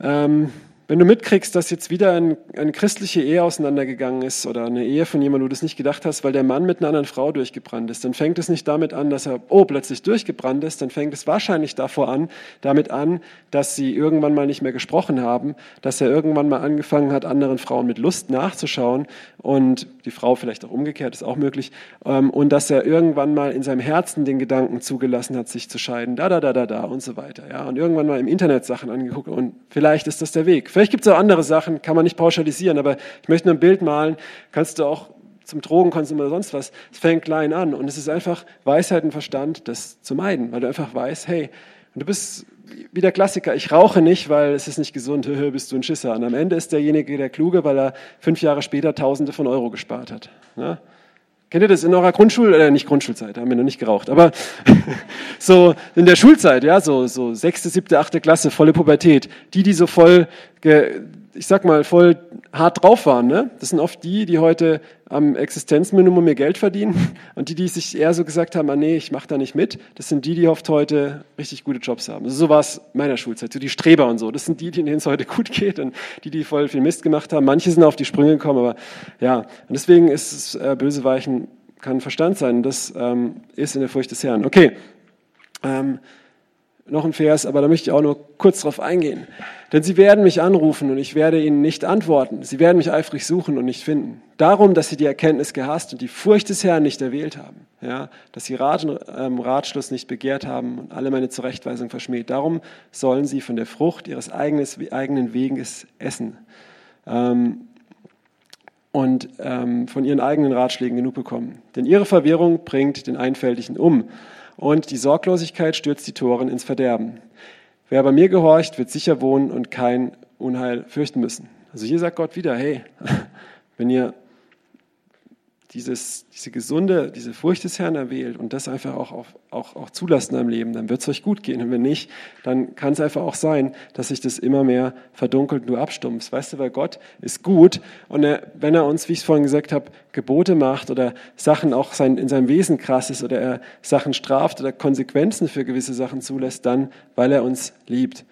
ähm, wenn du mitkriegst, dass jetzt wieder ein, eine christliche Ehe auseinandergegangen ist oder eine Ehe von jemandem, wo du das nicht gedacht hast, weil der Mann mit einer anderen Frau durchgebrannt ist, dann fängt es nicht damit an, dass er, oh, plötzlich durchgebrannt ist, dann fängt es wahrscheinlich davor an, damit an, dass sie irgendwann mal nicht mehr gesprochen haben, dass er irgendwann mal angefangen hat, anderen Frauen mit Lust nachzuschauen und die Frau vielleicht auch umgekehrt, ist auch möglich, ähm, und dass er irgendwann mal in seinem Herzen den Gedanken zugelassen hat, sich zu scheiden, da, da, da, da, da und so weiter, ja, und irgendwann mal im Internet Sachen angeguckt und vielleicht ist das der Weg. Vielleicht gibt es auch andere Sachen, kann man nicht pauschalisieren, aber ich möchte nur ein Bild malen, kannst du auch zum Drogenkonsum oder sonst was. Es fängt klein an und es ist einfach Weisheit und Verstand, das zu meiden, weil du einfach weißt, hey, du bist wie der Klassiker, ich rauche nicht, weil es ist nicht gesund, bist du ein Schisser. Und am Ende ist derjenige der Kluge, weil er fünf Jahre später Tausende von Euro gespart hat. Ja? Kennt ihr das in eurer Grundschul, äh, nicht Grundschulzeit, haben wir noch nicht geraucht, aber so in der Schulzeit, ja, so, so sechste, siebte, achte Klasse, volle Pubertät. Die, die so voll, ge, ich sag mal, voll hart drauf waren, ne? Das sind oft die, die heute am Existenzminimum mehr Geld verdienen und die, die sich eher so gesagt haben, ah nee, ich mach da nicht mit, das sind die, die oft heute richtig gute Jobs haben. Also so war es meiner Schulzeit, so die Streber und so. Das sind die, denen es heute gut geht und die, die voll viel Mist gemacht haben. Manche sind auf die Sprünge gekommen, aber ja. Und deswegen ist es äh, böse Weichen kann Verstand sein. Das ähm, ist in der Furcht des Herrn. Okay. Ähm, noch ein Vers, aber da möchte ich auch nur kurz drauf eingehen. Denn sie werden mich anrufen und ich werde ihnen nicht antworten. Sie werden mich eifrig suchen und nicht finden. Darum, dass sie die Erkenntnis gehasst und die Furcht des Herrn nicht erwählt haben. Ja, dass sie Rat und ähm, Ratschluss nicht begehrt haben und alle meine Zurechtweisung verschmäht. Darum sollen sie von der Frucht ihres eigenes, eigenen Weges essen. Ähm, und ähm, von ihren eigenen Ratschlägen genug bekommen. Denn ihre Verwirrung bringt den Einfältigen um und die Sorglosigkeit stürzt die Toren ins Verderben. Wer bei mir gehorcht, wird sicher wohnen und kein Unheil fürchten müssen. Also hier sagt Gott wieder, hey, wenn ihr dieses, diese gesunde, diese Furcht des Herrn erwählt und das einfach auch, auch, auch, auch zulassen im Leben, dann wird es euch gut gehen. Und wenn nicht, dann kann es einfach auch sein, dass sich das immer mehr verdunkelt und du abstumpfst. Weißt du, weil Gott ist gut und er, wenn er uns, wie ich es vorhin gesagt habe, Gebote macht oder Sachen auch sein, in seinem Wesen krass ist oder er Sachen straft oder Konsequenzen für gewisse Sachen zulässt, dann, weil er uns liebt.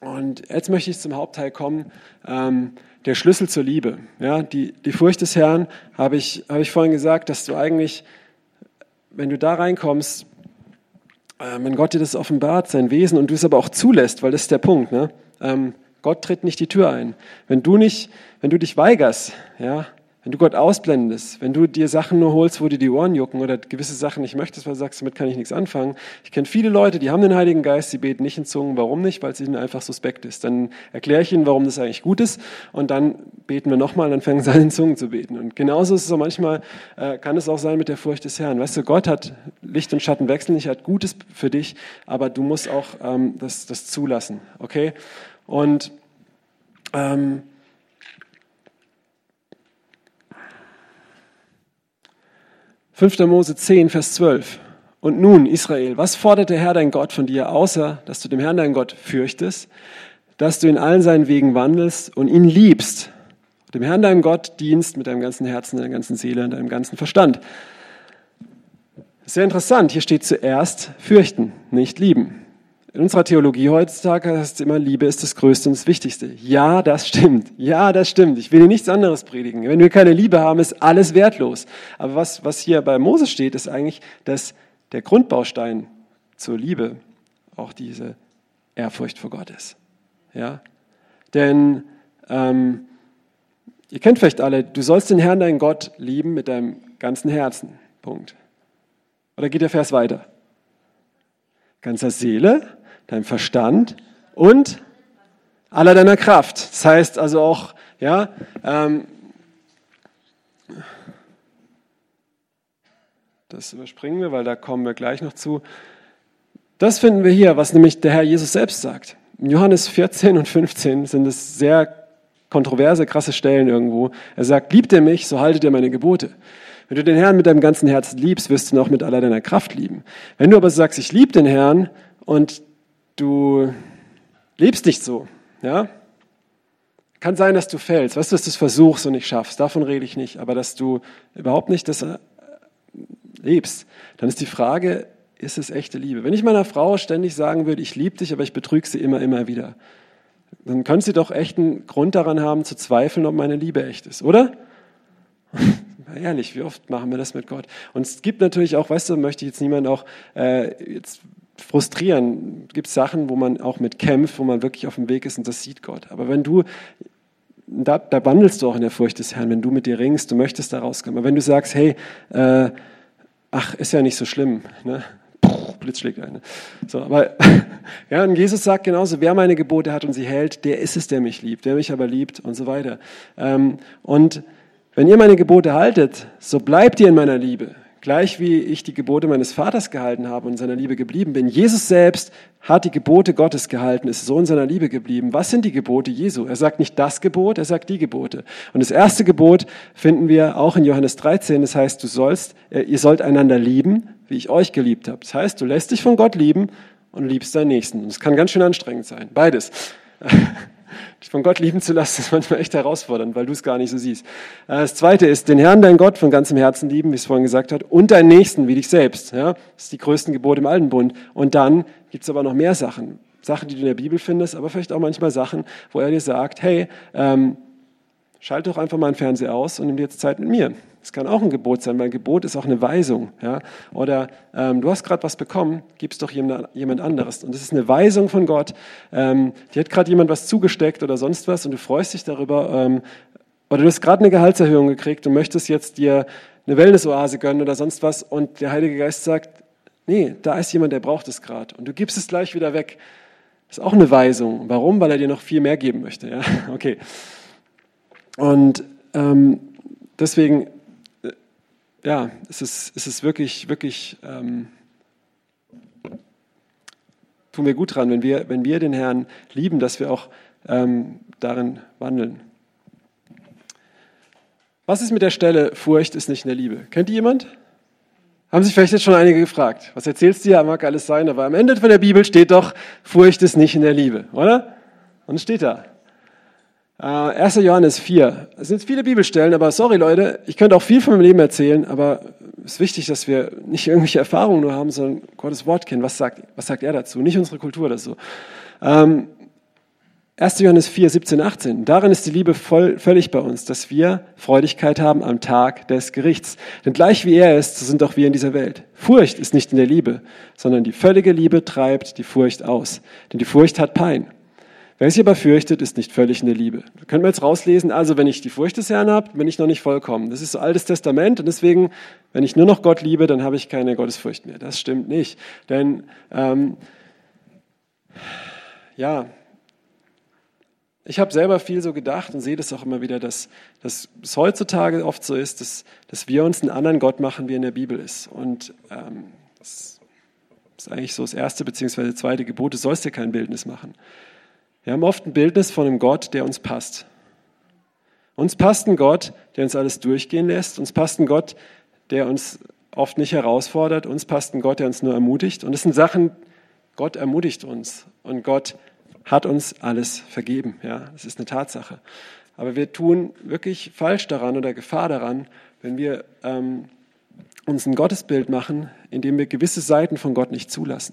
Und jetzt möchte ich zum Hauptteil kommen. Ähm, der Schlüssel zur Liebe. Ja, die, die Furcht des Herrn habe ich, habe ich vorhin gesagt, dass du eigentlich, wenn du da reinkommst, äh, wenn Gott dir das offenbart, sein Wesen, und du es aber auch zulässt, weil das ist der Punkt, ne? Ähm, Gott tritt nicht die Tür ein. Wenn du nicht, wenn du dich weigerst, ja, wenn du Gott ausblendest, wenn du dir Sachen nur holst, wo dir die Ohren jucken oder gewisse Sachen nicht möchtest, weil du sagst, damit kann ich nichts anfangen. Ich kenne viele Leute, die haben den Heiligen Geist, sie beten nicht in Zungen. Warum nicht? Weil es ihnen einfach suspekt ist. Dann erkläre ich ihnen, warum das eigentlich gut ist und dann beten wir nochmal, dann fangen sie an, in Zungen zu beten. Und genauso ist es so manchmal, äh, kann es auch sein mit der Furcht des Herrn. Weißt du, Gott hat Licht und Schatten wechseln, nicht hat Gutes für dich, aber du musst auch ähm, das, das zulassen, okay? Und ähm, 5. Mose 10, Vers 12. Und nun, Israel, was fordert der Herr dein Gott von dir, außer dass du dem Herrn dein Gott fürchtest, dass du in allen seinen Wegen wandelst und ihn liebst, dem Herrn deinem Gott dienst mit deinem ganzen Herzen, deiner ganzen Seele und deinem ganzen Verstand. Sehr interessant, hier steht zuerst fürchten, nicht lieben. In unserer Theologie heutzutage heißt es immer, Liebe ist das Größte und das Wichtigste. Ja, das stimmt. Ja, das stimmt. Ich will dir nichts anderes predigen. Wenn wir keine Liebe haben, ist alles wertlos. Aber was, was hier bei Mose steht, ist eigentlich, dass der Grundbaustein zur Liebe auch diese Ehrfurcht vor Gott ist. Ja? Denn ähm, ihr kennt vielleicht alle, du sollst den Herrn, deinen Gott, lieben mit deinem ganzen Herzen. Punkt. Oder geht der Vers weiter? Ganzer Seele, deinem Verstand und aller deiner Kraft. Das heißt also auch, ja, ähm, das überspringen wir, weil da kommen wir gleich noch zu. Das finden wir hier, was nämlich der Herr Jesus selbst sagt. In Johannes 14 und 15 sind es sehr kontroverse, krasse Stellen irgendwo. Er sagt, liebt ihr mich, so haltet ihr meine Gebote. Wenn du den Herrn mit deinem ganzen Herzen liebst, wirst du ihn auch mit aller deiner Kraft lieben. Wenn du aber sagst, ich liebe den Herrn und du lebst nicht so, ja? Kann sein, dass du fällst, weißt du, dass du es versuchst und nicht schaffst, davon rede ich nicht, aber dass du überhaupt nicht das äh, lebst, dann ist die Frage, ist es echte Liebe? Wenn ich meiner Frau ständig sagen würde, ich liebe dich, aber ich betrüge sie immer, immer wieder, dann könnte sie doch echt einen Grund daran haben, zu zweifeln, ob meine Liebe echt ist, oder? Ehrlich, wie oft machen wir das mit Gott? Und es gibt natürlich auch, weißt du, möchte ich jetzt niemand auch äh, jetzt frustrieren. Es gibt Sachen, wo man auch mit kämpft, wo man wirklich auf dem Weg ist und das sieht Gott. Aber wenn du, da, da wandelst du auch in der Furcht des Herrn, wenn du mit dir ringst, du möchtest da rauskommen. Aber wenn du sagst, hey, äh, ach, ist ja nicht so schlimm, ne? Blitz schlägt. Ne? So, aber ja, und Jesus sagt genauso, wer meine Gebote hat und sie hält, der ist es, der mich liebt, der mich aber liebt und so weiter. Ähm, und wenn ihr meine Gebote haltet, so bleibt ihr in meiner Liebe. Gleich wie ich die Gebote meines Vaters gehalten habe und in seiner Liebe geblieben bin. Jesus selbst hat die Gebote Gottes gehalten, ist so in seiner Liebe geblieben. Was sind die Gebote Jesu? Er sagt nicht das Gebot, er sagt die Gebote. Und das erste Gebot finden wir auch in Johannes 13. Das heißt, du sollst, äh, ihr sollt einander lieben, wie ich euch geliebt habe. Das heißt, du lässt dich von Gott lieben und liebst deinen Nächsten. Und es kann ganz schön anstrengend sein. Beides. Dich von Gott lieben zu lassen, ist manchmal echt herausfordernd, weil du es gar nicht so siehst. Äh, das zweite ist, den Herrn, dein Gott, von ganzem Herzen lieben, wie es vorhin gesagt hat, und deinen Nächsten, wie dich selbst. Ja? Das ist die größten Gebote im Alten Bund. Und dann gibt es aber noch mehr Sachen. Sachen, die du in der Bibel findest, aber vielleicht auch manchmal Sachen, wo er dir sagt, hey, ähm, schalte doch einfach mal einen Fernseher aus und nimm dir jetzt Zeit mit mir. Das kann auch ein Gebot sein, weil ein Gebot ist auch eine Weisung. Ja? Oder ähm, du hast gerade was bekommen, gib es doch jemand, anderes. Und das ist eine Weisung von Gott. Ähm, dir hat gerade jemand was zugesteckt oder sonst was und du freust dich darüber. Ähm, oder du hast gerade eine Gehaltserhöhung gekriegt und möchtest jetzt dir eine Wellnessoase gönnen oder sonst was und der Heilige Geist sagt, nee, da ist jemand, der braucht es gerade und du gibst es gleich wieder weg. Das ist auch eine Weisung. Warum? Weil er dir noch viel mehr geben möchte. Ja? Okay. Und ähm, deswegen, äh, ja, es ist, es ist wirklich, wirklich, ähm, tun wir gut dran, wenn wir, wenn wir den Herrn lieben, dass wir auch ähm, darin wandeln. Was ist mit der Stelle, Furcht ist nicht in der Liebe? Kennt die jemand? Haben sich vielleicht jetzt schon einige gefragt. Was erzählst du ja, mag alles sein, aber am Ende von der Bibel steht doch, Furcht ist nicht in der Liebe, oder? Und es steht da. 1. Äh, Johannes 4. Es sind viele Bibelstellen, aber sorry Leute, ich könnte auch viel von meinem Leben erzählen, aber es ist wichtig, dass wir nicht irgendwelche Erfahrungen nur haben, sondern Gottes Wort kennen. Was sagt, was sagt er dazu? Nicht unsere Kultur dazu. Ähm, 1. Johannes 4, 17, 18. Darin ist die Liebe voll, völlig bei uns, dass wir Freudigkeit haben am Tag des Gerichts. Denn gleich wie er ist, so sind auch wir in dieser Welt. Furcht ist nicht in der Liebe, sondern die völlige Liebe treibt die Furcht aus. Denn die Furcht hat Pein. Wer sich aber fürchtet, ist nicht völlig in der Liebe. Da können wir jetzt rauslesen, also wenn ich die Furcht des Herrn habe, bin ich noch nicht vollkommen. Das ist so altes Testament und deswegen, wenn ich nur noch Gott liebe, dann habe ich keine Gottesfurcht mehr. Das stimmt nicht. Denn ähm, ja, ich habe selber viel so gedacht und sehe das auch immer wieder, dass, dass es heutzutage oft so ist, dass, dass wir uns einen anderen Gott machen, wie in der Bibel ist. Und ähm, das ist eigentlich so das erste bzw. zweite Gebot, du sollst dir kein Bildnis machen. Wir haben oft ein Bildnis von einem Gott, der uns passt. Uns passt ein Gott, der uns alles durchgehen lässt. Uns passt ein Gott, der uns oft nicht herausfordert. Uns passt ein Gott, der uns nur ermutigt. Und das sind Sachen, Gott ermutigt uns. Und Gott hat uns alles vergeben. Ja, das ist eine Tatsache. Aber wir tun wirklich falsch daran oder Gefahr daran, wenn wir ähm, uns ein Gottesbild machen, indem wir gewisse Seiten von Gott nicht zulassen.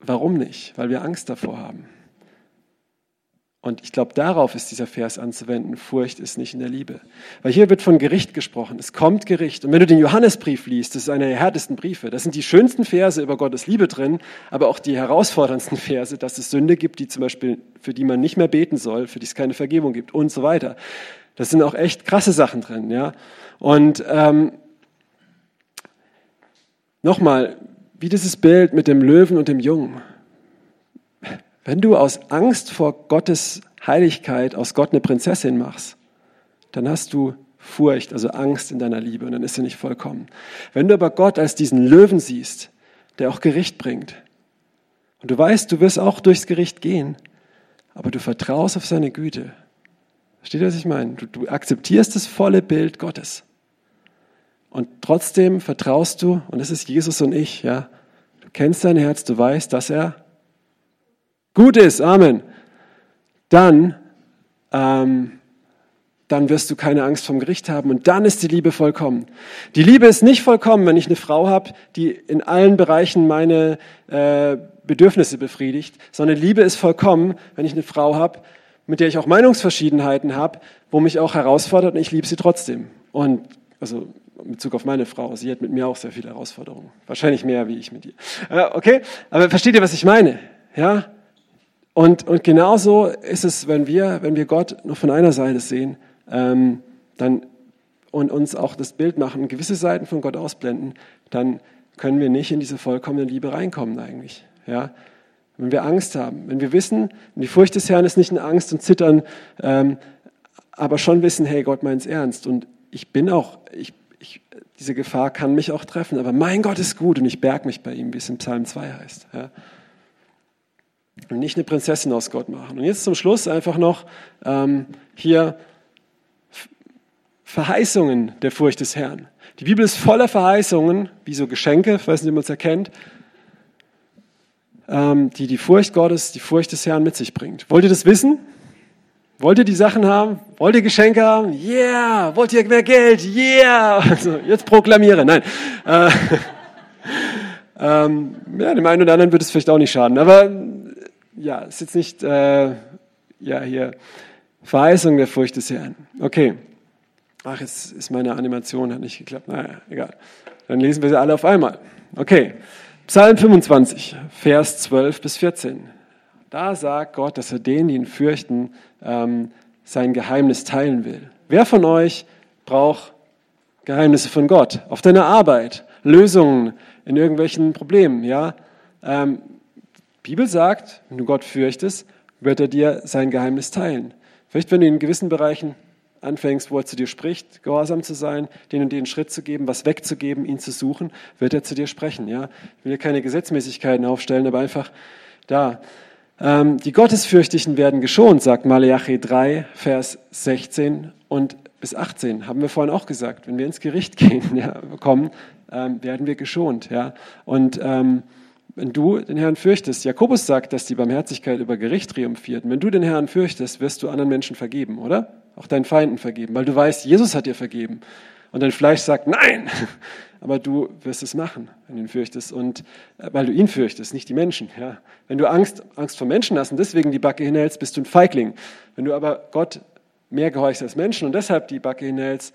Warum nicht? Weil wir Angst davor haben. Und ich glaube, darauf ist dieser Vers anzuwenden. Furcht ist nicht in der Liebe. Weil hier wird von Gericht gesprochen. Es kommt Gericht. Und wenn du den Johannesbrief liest, das ist einer der härtesten Briefe. Das sind die schönsten Verse über Gottes Liebe drin, aber auch die herausforderndsten Verse, dass es Sünde gibt, die zum Beispiel, für die man nicht mehr beten soll, für die es keine Vergebung gibt und so weiter. Das sind auch echt krasse Sachen drin, ja. Und ähm, nochmal, wie dieses Bild mit dem Löwen und dem Jungen. Wenn du aus Angst vor Gottes Heiligkeit aus Gott eine Prinzessin machst, dann hast du Furcht, also Angst in deiner Liebe und dann ist sie nicht vollkommen. Wenn du aber Gott als diesen Löwen siehst, der auch Gericht bringt, und du weißt, du wirst auch durchs Gericht gehen, aber du vertraust auf seine Güte. Versteht ihr, was ich meine? Du, du akzeptierst das volle Bild Gottes. Und trotzdem vertraust du, und das ist Jesus und ich, ja. Du kennst dein Herz, du weißt, dass er gut ist, Amen, dann, ähm, dann wirst du keine Angst vom Gericht haben und dann ist die Liebe vollkommen. Die Liebe ist nicht vollkommen, wenn ich eine Frau habe, die in allen Bereichen meine äh, Bedürfnisse befriedigt, sondern Liebe ist vollkommen, wenn ich eine Frau habe, mit der ich auch Meinungsverschiedenheiten habe, wo mich auch herausfordert und ich liebe sie trotzdem. Und also in Bezug auf meine Frau, sie hat mit mir auch sehr viele Herausforderungen. Wahrscheinlich mehr wie ich mit ihr. Okay, aber versteht ihr, was ich meine? Ja, und, und genauso ist es, wenn wir, wenn wir Gott nur von einer Seite sehen, ähm, dann und uns auch das Bild machen, gewisse Seiten von Gott ausblenden, dann können wir nicht in diese vollkommene Liebe reinkommen eigentlich. Ja? Wenn wir Angst haben, wenn wir wissen, die Furcht des Herrn ist nicht eine Angst und Zittern, ähm, aber schon wissen, hey, Gott meint es ernst. Und ich bin auch, ich, diese Gefahr kann mich auch treffen, aber mein Gott ist gut und ich berg mich bei ihm, wie es in Psalm 2 heißt. Ja? und nicht eine Prinzessin aus Gott machen. Und jetzt zum Schluss einfach noch ähm, hier Verheißungen der Furcht des Herrn. Die Bibel ist voller Verheißungen, wie so Geschenke, ich weiß man es erkennt, ähm, die die Furcht Gottes, die Furcht des Herrn mit sich bringt. Wollt ihr das wissen? Wollt ihr die Sachen haben? Wollt ihr Geschenke haben? Yeah! Wollt ihr mehr Geld? Yeah! Also, jetzt proklamiere. Nein. Äh, ähm, ja, dem einen oder anderen wird es vielleicht auch nicht schaden. Aber ja, ist jetzt nicht, äh, ja, hier, Verheißung der Furcht des Herrn. Okay. Ach, jetzt ist meine Animation, hat nicht geklappt. Naja, egal. Dann lesen wir sie alle auf einmal. Okay. Psalm 25, Vers 12 bis 14. Da sagt Gott, dass er denen, die ihn fürchten, ähm, sein Geheimnis teilen will. Wer von euch braucht Geheimnisse von Gott? Auf deiner Arbeit, Lösungen in irgendwelchen Problemen, ja? Ähm, Bibel sagt, wenn du Gott fürchtest, wird er dir sein Geheimnis teilen. Vielleicht, wenn du in gewissen Bereichen anfängst, wo er zu dir spricht, gehorsam zu sein, den und den Schritt zu geben, was wegzugeben, ihn zu suchen, wird er zu dir sprechen. Ja? Ich will hier keine Gesetzmäßigkeiten aufstellen, aber einfach da. Ähm, die Gottesfürchtigen werden geschont, sagt Maleachi 3, Vers 16 und bis 18. Haben wir vorhin auch gesagt. Wenn wir ins Gericht gehen, ja, kommen, ähm, werden wir geschont. Ja? Und ähm, wenn du den Herrn fürchtest, Jakobus sagt, dass die Barmherzigkeit über Gericht triumphiert. Und wenn du den Herrn fürchtest, wirst du anderen Menschen vergeben, oder? Auch deinen Feinden vergeben, weil du weißt, Jesus hat dir vergeben. Und dein Fleisch sagt, nein, aber du wirst es machen, wenn du ihn fürchtest. Und äh, weil du ihn fürchtest, nicht die Menschen. Ja. Wenn du Angst, Angst vor Menschen hast und deswegen die Backe hinhältst, bist du ein Feigling. Wenn du aber Gott mehr gehorchst als Menschen und deshalb die Backe hinhältst,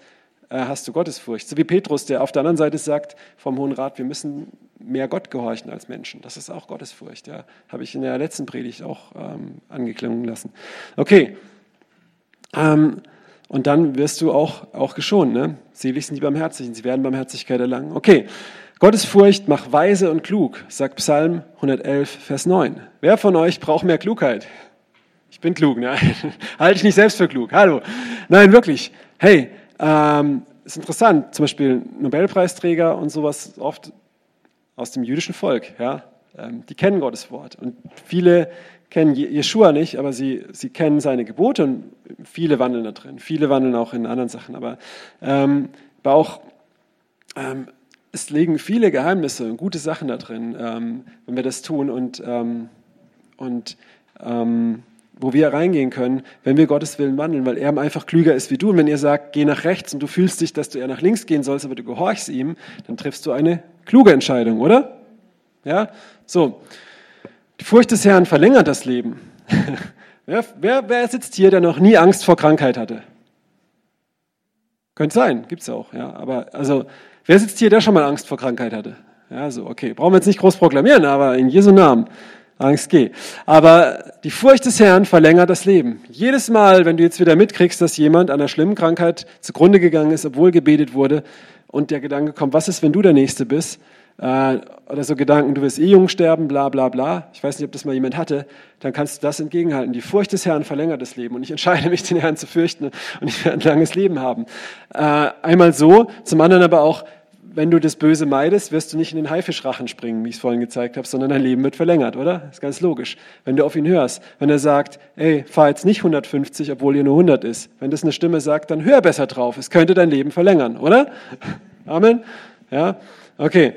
äh, hast du Gottesfurcht. So wie Petrus, der auf der anderen Seite sagt vom Hohen Rat, wir müssen mehr Gott gehorchen als Menschen. Das ist auch Gottesfurcht. Ja. Habe ich in der letzten Predigt auch ähm, angeklungen lassen. Okay. Ähm, und dann wirst du auch, auch geschont. Ne? Selig sind die Barmherzigen, sie werden Barmherzigkeit erlangen. Okay, Gottesfurcht macht weise und klug, sagt Psalm 111, Vers 9. Wer von euch braucht mehr Klugheit? Ich bin klug, ne? halte ich nicht selbst für klug. Hallo. Nein, wirklich. Hey, ähm, ist interessant. Zum Beispiel Nobelpreisträger und sowas oft aus dem jüdischen Volk. Ja? Ähm, die kennen Gottes Wort. Und viele kennen Jeshua nicht, aber sie, sie kennen seine Gebote und viele wandeln da drin. Viele wandeln auch in anderen Sachen. Aber, ähm, aber auch, ähm, es liegen viele Geheimnisse und gute Sachen da drin, ähm, wenn wir das tun und, ähm, und ähm, wo wir reingehen können, wenn wir Gottes Willen wandeln, weil er einfach klüger ist wie du. Und wenn er sagt, geh nach rechts und du fühlst dich, dass du eher nach links gehen sollst, aber du gehorchst ihm, dann triffst du eine kluge Entscheidung, oder? Ja, so. Die Furcht des Herrn verlängert das Leben. wer, wer, wer sitzt hier, der noch nie Angst vor Krankheit hatte? Könnte sein, gibt's auch, ja. Aber also, wer sitzt hier, der schon mal Angst vor Krankheit hatte? Ja, so, okay. Brauchen wir jetzt nicht groß proklamieren, aber in Jesu Namen. Angst geh. Aber die Furcht des Herrn verlängert das Leben. Jedes Mal, wenn du jetzt wieder mitkriegst, dass jemand an einer schlimmen Krankheit zugrunde gegangen ist, obwohl gebetet wurde, und der Gedanke kommt, was ist, wenn du der Nächste bist, äh, oder so Gedanken, du wirst eh jung sterben, bla bla bla, ich weiß nicht, ob das mal jemand hatte, dann kannst du das entgegenhalten. Die Furcht des Herrn verlängert das Leben und ich entscheide mich, den Herrn zu fürchten und ich werde ein langes Leben haben. Äh, einmal so, zum anderen aber auch, wenn du das Böse meidest, wirst du nicht in den Haifischrachen springen, wie ich es vorhin gezeigt habe, sondern dein Leben wird verlängert, oder? Das ist ganz logisch. Wenn du auf ihn hörst, wenn er sagt, ey, fahr jetzt nicht 150, obwohl hier nur 100 ist. Wenn das eine Stimme sagt, dann hör besser drauf. Es könnte dein Leben verlängern, oder? Amen? Ja? Okay.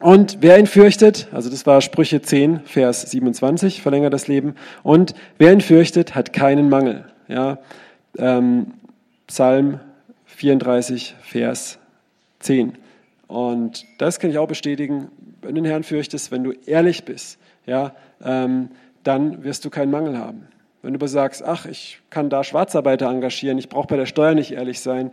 Und wer ihn fürchtet, also das war Sprüche 10, Vers 27, verlängert das Leben. Und wer ihn fürchtet, hat keinen Mangel. Ja, ähm, Psalm 34, Vers 10. Und das kann ich auch bestätigen, wenn du den Herrn fürchtest, wenn du ehrlich bist, ja, ähm, dann wirst du keinen Mangel haben. Wenn du aber sagst, ach, ich kann da Schwarzarbeiter engagieren, ich brauche bei der Steuer nicht ehrlich sein,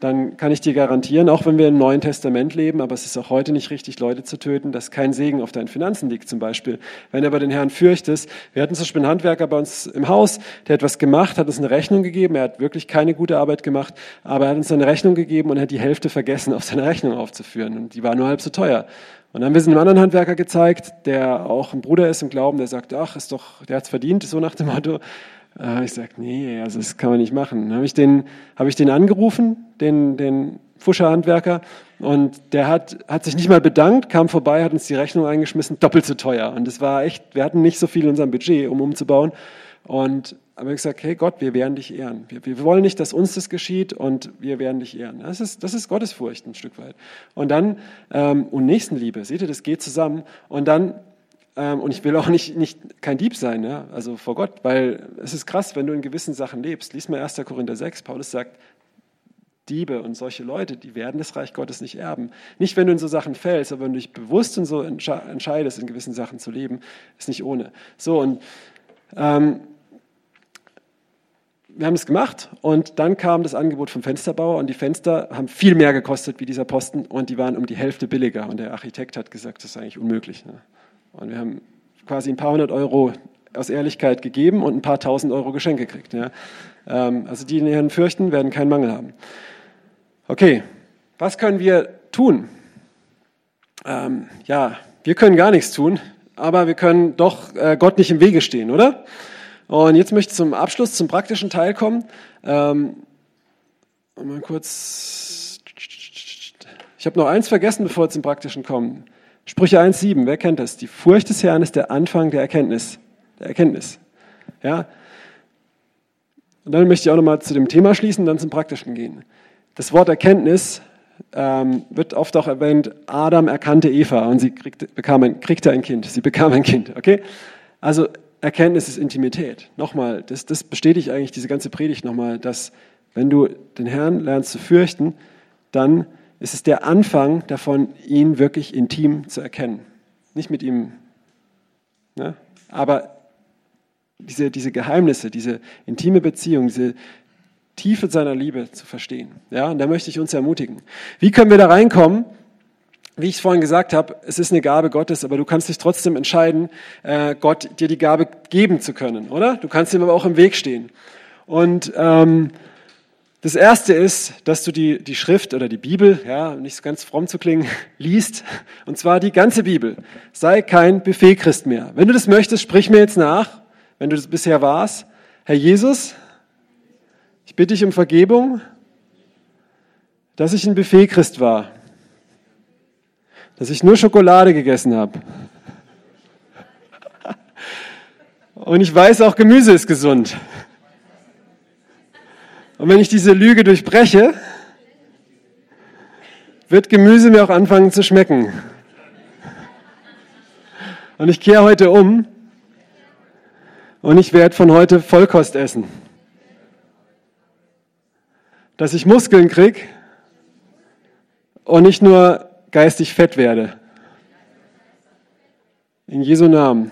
dann kann ich dir garantieren, auch wenn wir im Neuen Testament leben, aber es ist auch heute nicht richtig, Leute zu töten, dass kein Segen auf deinen Finanzen liegt zum Beispiel. Wenn du aber den Herrn fürchtest, wir hatten zum Beispiel einen Handwerker bei uns im Haus, der hat was gemacht, hat uns eine Rechnung gegeben, er hat wirklich keine gute Arbeit gemacht, aber er hat uns eine Rechnung gegeben und hat die Hälfte vergessen, auf seine Rechnung aufzuführen und die war nur halb so teuer. Und dann haben wir es einem anderen Handwerker gezeigt, der auch ein Bruder ist im Glauben, der sagt, ach, ist doch, der hat's verdient, so nach dem Motto. Äh, ich sage, nee, also das kann man nicht machen. Dann habe ich den, habe ich den angerufen, den, den Fuscherhandwerker, und der hat, hat sich nicht mal bedankt, kam vorbei, hat uns die Rechnung eingeschmissen, doppelt so teuer. Und es war echt, wir hatten nicht so viel in unserem Budget, um umzubauen. Und aber ich gesagt, hey Gott, wir werden dich ehren. Wir, wir, wollen nicht, dass uns das geschieht und wir werden dich ehren. Das ist, das ist Gottesfurcht ein Stück weit. Und dann, ähm, und Nächstenliebe, seht ihr, das geht zusammen. Und dann ähm, und ich will auch nicht, nicht kein Dieb sein, ja? also vor Gott, weil es ist krass, wenn du in gewissen Sachen lebst. Lies mal 1. Korinther 6, Paulus sagt, Diebe und solche Leute, die werden das Reich Gottes nicht erben. Nicht, wenn du in so Sachen fällst, aber wenn du dich bewusst und so entscheidest, in gewissen Sachen zu leben, ist nicht ohne. So, und ähm, wir haben es gemacht und dann kam das Angebot vom Fensterbauer und die Fenster haben viel mehr gekostet wie dieser Posten und die waren um die Hälfte billiger und der Architekt hat gesagt, das ist eigentlich unmöglich. Ne? Und wir haben quasi ein paar hundert Euro aus Ehrlichkeit gegeben und ein paar tausend Euro Geschenk gekriegt. Ja. Ähm, also die, die Herrn fürchten, werden keinen Mangel haben. Okay, was können wir tun? Ähm, ja, wir können gar nichts tun, aber wir können doch äh, Gott nicht im Wege stehen, oder? Und jetzt möchte ich zum Abschluss, zum praktischen Teil kommen. Ähm, mal kurz. Ich habe noch eins vergessen, bevor wir zum praktischen kommen. Sprüche 1,7, wer kennt das? Die Furcht des Herrn ist der Anfang der Erkenntnis. Der Erkenntnis. Ja. Und dann möchte ich auch nochmal zu dem Thema schließen dann zum Praktischen gehen. Das Wort Erkenntnis ähm, wird oft auch erwähnt, Adam erkannte Eva und sie kriegte, bekam ein, kriegte ein Kind. Sie bekam ein Kind, okay? Also Erkenntnis ist Intimität. Nochmal, das, das bestätigt eigentlich diese ganze Predigt nochmal, dass wenn du den Herrn lernst zu fürchten, dann ist es der Anfang davon, ihn wirklich intim zu erkennen. Nicht mit ihm, ne? aber diese, diese Geheimnisse, diese intime Beziehung, diese Tiefe seiner Liebe zu verstehen. Ja, und da möchte ich uns ermutigen. Wie können wir da reinkommen? Wie ich vorhin gesagt habe, es ist eine Gabe Gottes, aber du kannst dich trotzdem entscheiden, äh, Gott dir die Gabe geben zu können, oder? Du kannst ihm aber auch im Weg stehen. Und ähm, das erste ist, dass du die, die Schrift oder die Bibel, ja, nicht so ganz fromm zu klingen, liest. Und zwar die ganze Bibel. Sei kein Buffetchrist mehr. Wenn du das möchtest, sprich mir jetzt nach, wenn du das bisher warst. Herr Jesus, ich bitte dich um Vergebung, dass ich ein Buffetchrist war. Dass ich nur Schokolade gegessen habe. Und ich weiß auch, Gemüse ist gesund. Und wenn ich diese Lüge durchbreche, wird Gemüse mir auch anfangen zu schmecken. Und ich kehre heute um und ich werde von heute Vollkost essen. Dass ich Muskeln krieg und nicht nur geistig fett werde. In Jesu Namen.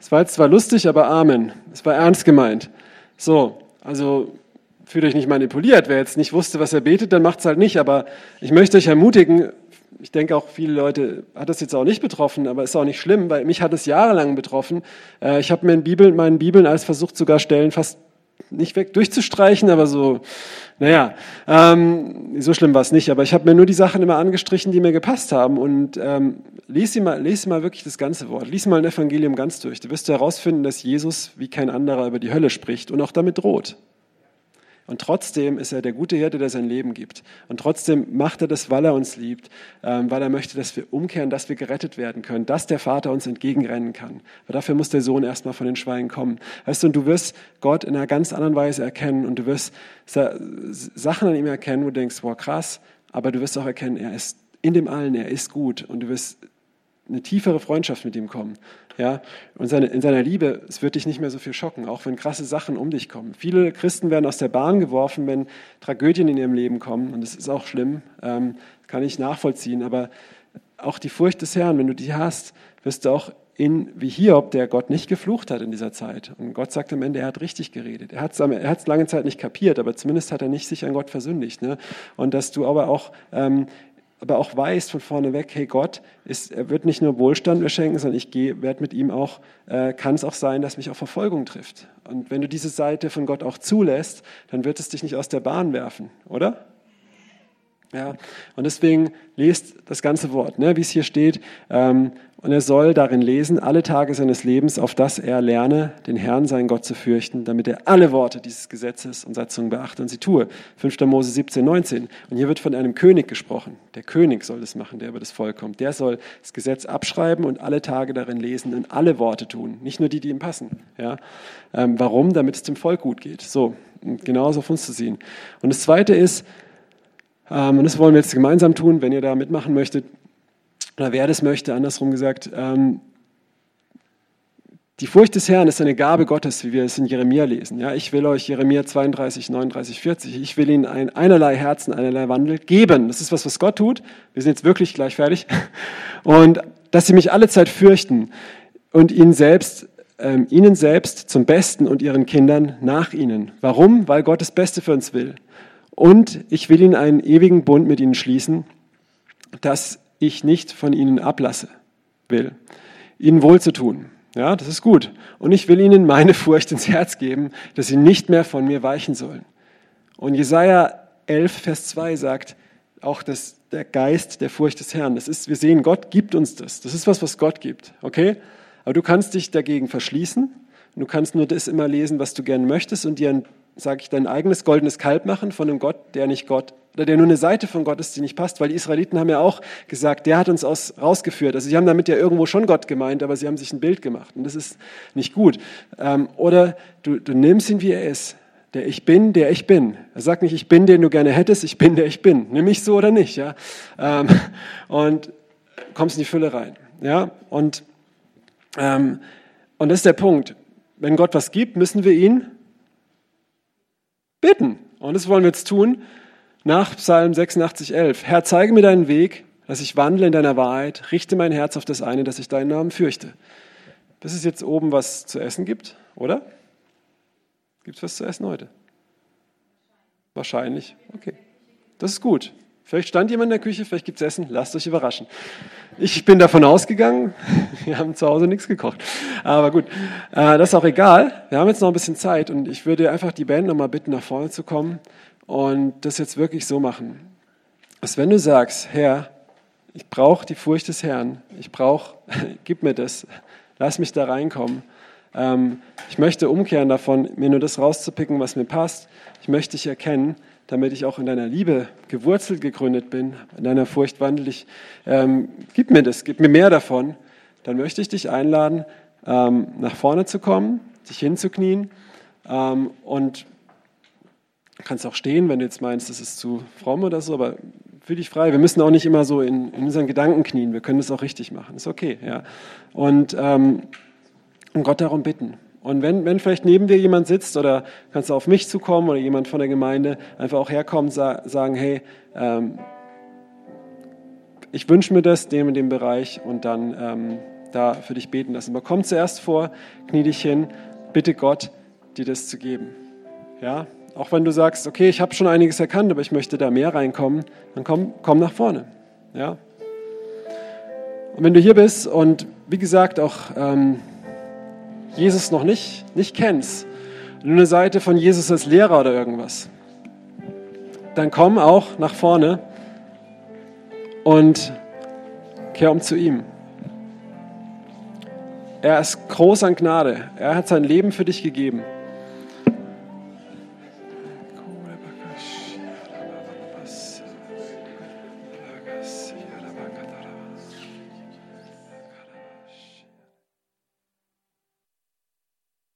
Es war jetzt zwar lustig, aber Amen. Es war ernst gemeint. So, also fühlt euch nicht manipuliert. Wer jetzt nicht wusste, was er betet, dann macht es halt nicht. Aber ich möchte euch ermutigen, ich denke auch viele Leute hat das jetzt auch nicht betroffen, aber ist auch nicht schlimm, weil mich hat es jahrelang betroffen. Äh, ich habe mir in Bibeln, meinen Bibeln als versucht sogar Stellen fast nicht weg durchzustreichen, aber so, naja, ähm, so schlimm war es nicht. Aber ich habe mir nur die Sachen immer angestrichen, die mir gepasst haben. Und ähm, lies, mal, lies mal wirklich das ganze Wort. Lies mal ein Evangelium ganz durch. Du wirst herausfinden, dass Jesus wie kein anderer über die Hölle spricht und auch damit droht. Und trotzdem ist er der gute Hirte, der sein Leben gibt. Und trotzdem macht er das, weil er uns liebt, ähm, weil er möchte, dass wir umkehren, dass wir gerettet werden können, dass der Vater uns entgegenrennen kann. Aber dafür muss der Sohn erstmal von den Schweinen kommen. Weißt du, und du wirst Gott in einer ganz anderen Weise erkennen und du wirst Sachen an ihm erkennen, wo du denkst, wow, krass, aber du wirst auch erkennen, er ist in dem Allen, er ist gut und du wirst eine tiefere Freundschaft mit ihm kommen. Ja, und seine, in seiner Liebe, es wird dich nicht mehr so viel schocken, auch wenn krasse Sachen um dich kommen. Viele Christen werden aus der Bahn geworfen, wenn Tragödien in ihrem Leben kommen. Und das ist auch schlimm, ähm, kann ich nachvollziehen. Aber auch die Furcht des Herrn, wenn du die hast, wirst du auch in, wie Hiob, der Gott nicht geflucht hat in dieser Zeit. Und Gott sagt am Ende, er hat richtig geredet. Er hat es lange Zeit nicht kapiert, aber zumindest hat er nicht sich an Gott versündigt. Ne? Und dass du aber auch ähm, aber auch weißt von vorne weg, hey Gott, ist, er wird nicht nur Wohlstand mir schenken, sondern ich werde mit ihm auch, äh, kann es auch sein, dass mich auch Verfolgung trifft. Und wenn du diese Seite von Gott auch zulässt, dann wird es dich nicht aus der Bahn werfen, oder? Ja, und deswegen lest das ganze Wort, ne, wie es hier steht. Ähm, und er soll darin lesen, alle Tage seines Lebens, auf dass er lerne, den Herrn, seinen Gott zu fürchten, damit er alle Worte dieses Gesetzes und Satzungen beachte und sie tue. 5. Mose 17, 19. Und hier wird von einem König gesprochen. Der König soll das machen, der über das Volk kommt. Der soll das Gesetz abschreiben und alle Tage darin lesen und alle Worte tun. Nicht nur die, die ihm passen. Ja? Ähm, warum? Damit es dem Volk gut geht. So, genauso auf uns zu sehen. Und das Zweite ist, und das wollen wir jetzt gemeinsam tun, wenn ihr da mitmachen möchtet, oder wer das möchte, andersrum gesagt, ähm, die Furcht des Herrn ist eine Gabe Gottes, wie wir es in Jeremia lesen. Ja, ich will euch Jeremia 32, 39, 40. Ich will ihnen ein, einerlei Herzen, einerlei Wandel geben. Das ist was, was Gott tut. Wir sind jetzt wirklich gleich fertig. Und dass sie mich alle Zeit fürchten und ihnen selbst, ähm, ihnen selbst zum Besten und ihren Kindern nach ihnen. Warum? Weil Gott das Beste für uns will. Und ich will ihnen einen ewigen Bund mit ihnen schließen, dass ich nicht von ihnen ablasse will. Ihnen wohl zu tun. Ja, das ist gut. Und ich will ihnen meine Furcht ins Herz geben, dass sie nicht mehr von mir weichen sollen. Und Jesaja 11, Vers 2 sagt auch, dass der Geist der Furcht des Herrn, das ist, wir sehen, Gott gibt uns das. Das ist was, was Gott gibt. Okay? Aber du kannst dich dagegen verschließen Du kannst nur das immer lesen, was du gern möchtest und dir, sage ich, dein eigenes goldenes Kalb machen von einem Gott, der nicht Gott oder der nur eine Seite von Gott ist, die nicht passt, weil die Israeliten haben ja auch gesagt, der hat uns aus, rausgeführt. Also sie haben damit ja irgendwo schon Gott gemeint, aber sie haben sich ein Bild gemacht und das ist nicht gut. Ähm, oder du, du nimmst ihn, wie er ist. Der Ich Bin, der ich bin. Er sagt nicht, ich bin, den du gerne hättest, ich bin, der ich bin. Nimm mich so oder nicht. Ja? Ähm, und kommst in die Fülle rein. Ja? Und, ähm, und das ist der Punkt. Wenn Gott was gibt, müssen wir ihn bitten. Und das wollen wir jetzt tun nach Psalm 86, 11. Herr, zeige mir deinen Weg, dass ich wandle in deiner Wahrheit, richte mein Herz auf das eine, dass ich deinen Namen fürchte. Bis es jetzt oben was zu essen gibt, oder? Gibt es was zu essen heute? Wahrscheinlich. Okay. Das ist gut. Vielleicht stand jemand in der Küche, vielleicht gibt es Essen. Lasst euch überraschen. Ich bin davon ausgegangen, wir haben zu Hause nichts gekocht. Aber gut, äh, das ist auch egal. Wir haben jetzt noch ein bisschen Zeit und ich würde einfach die Band nochmal bitten, nach vorne zu kommen und das jetzt wirklich so machen. Dass wenn du sagst, Herr, ich brauche die Furcht des Herrn, ich brauche, gib mir das, lass mich da reinkommen. Ähm, ich möchte umkehren davon, mir nur das rauszupicken, was mir passt. Ich möchte dich erkennen, damit ich auch in deiner Liebe gewurzelt, gegründet bin. In deiner Furcht wandel ich. Ähm, gib mir das, gib mir mehr davon. Dann möchte ich dich einladen, ähm, nach vorne zu kommen, dich hinzuknien ähm, und kannst auch stehen, wenn du jetzt meinst, das ist zu fromm oder so, aber fühl dich frei. Wir müssen auch nicht immer so in, in unseren Gedanken knien. Wir können das auch richtig machen. Ist okay, ja. Und, ähm, und Gott darum bitten. Und wenn, wenn vielleicht neben dir jemand sitzt oder kannst du auf mich zukommen oder jemand von der Gemeinde einfach auch herkommen, sa sagen, hey, ähm, ich wünsche mir das, dem in dem Bereich und dann ähm, da für dich beten lassen. Aber komm zuerst vor, knie dich hin, bitte Gott, dir das zu geben. Ja, auch wenn du sagst, okay, ich habe schon einiges erkannt, aber ich möchte da mehr reinkommen, dann komm, komm nach vorne. Ja. Und wenn du hier bist und wie gesagt auch ähm, Jesus noch nicht, nicht kennst, nur eine Seite von Jesus als Lehrer oder irgendwas, dann komm auch nach vorne und kehr um zu ihm. Er ist groß an Gnade. Er hat sein Leben für dich gegeben.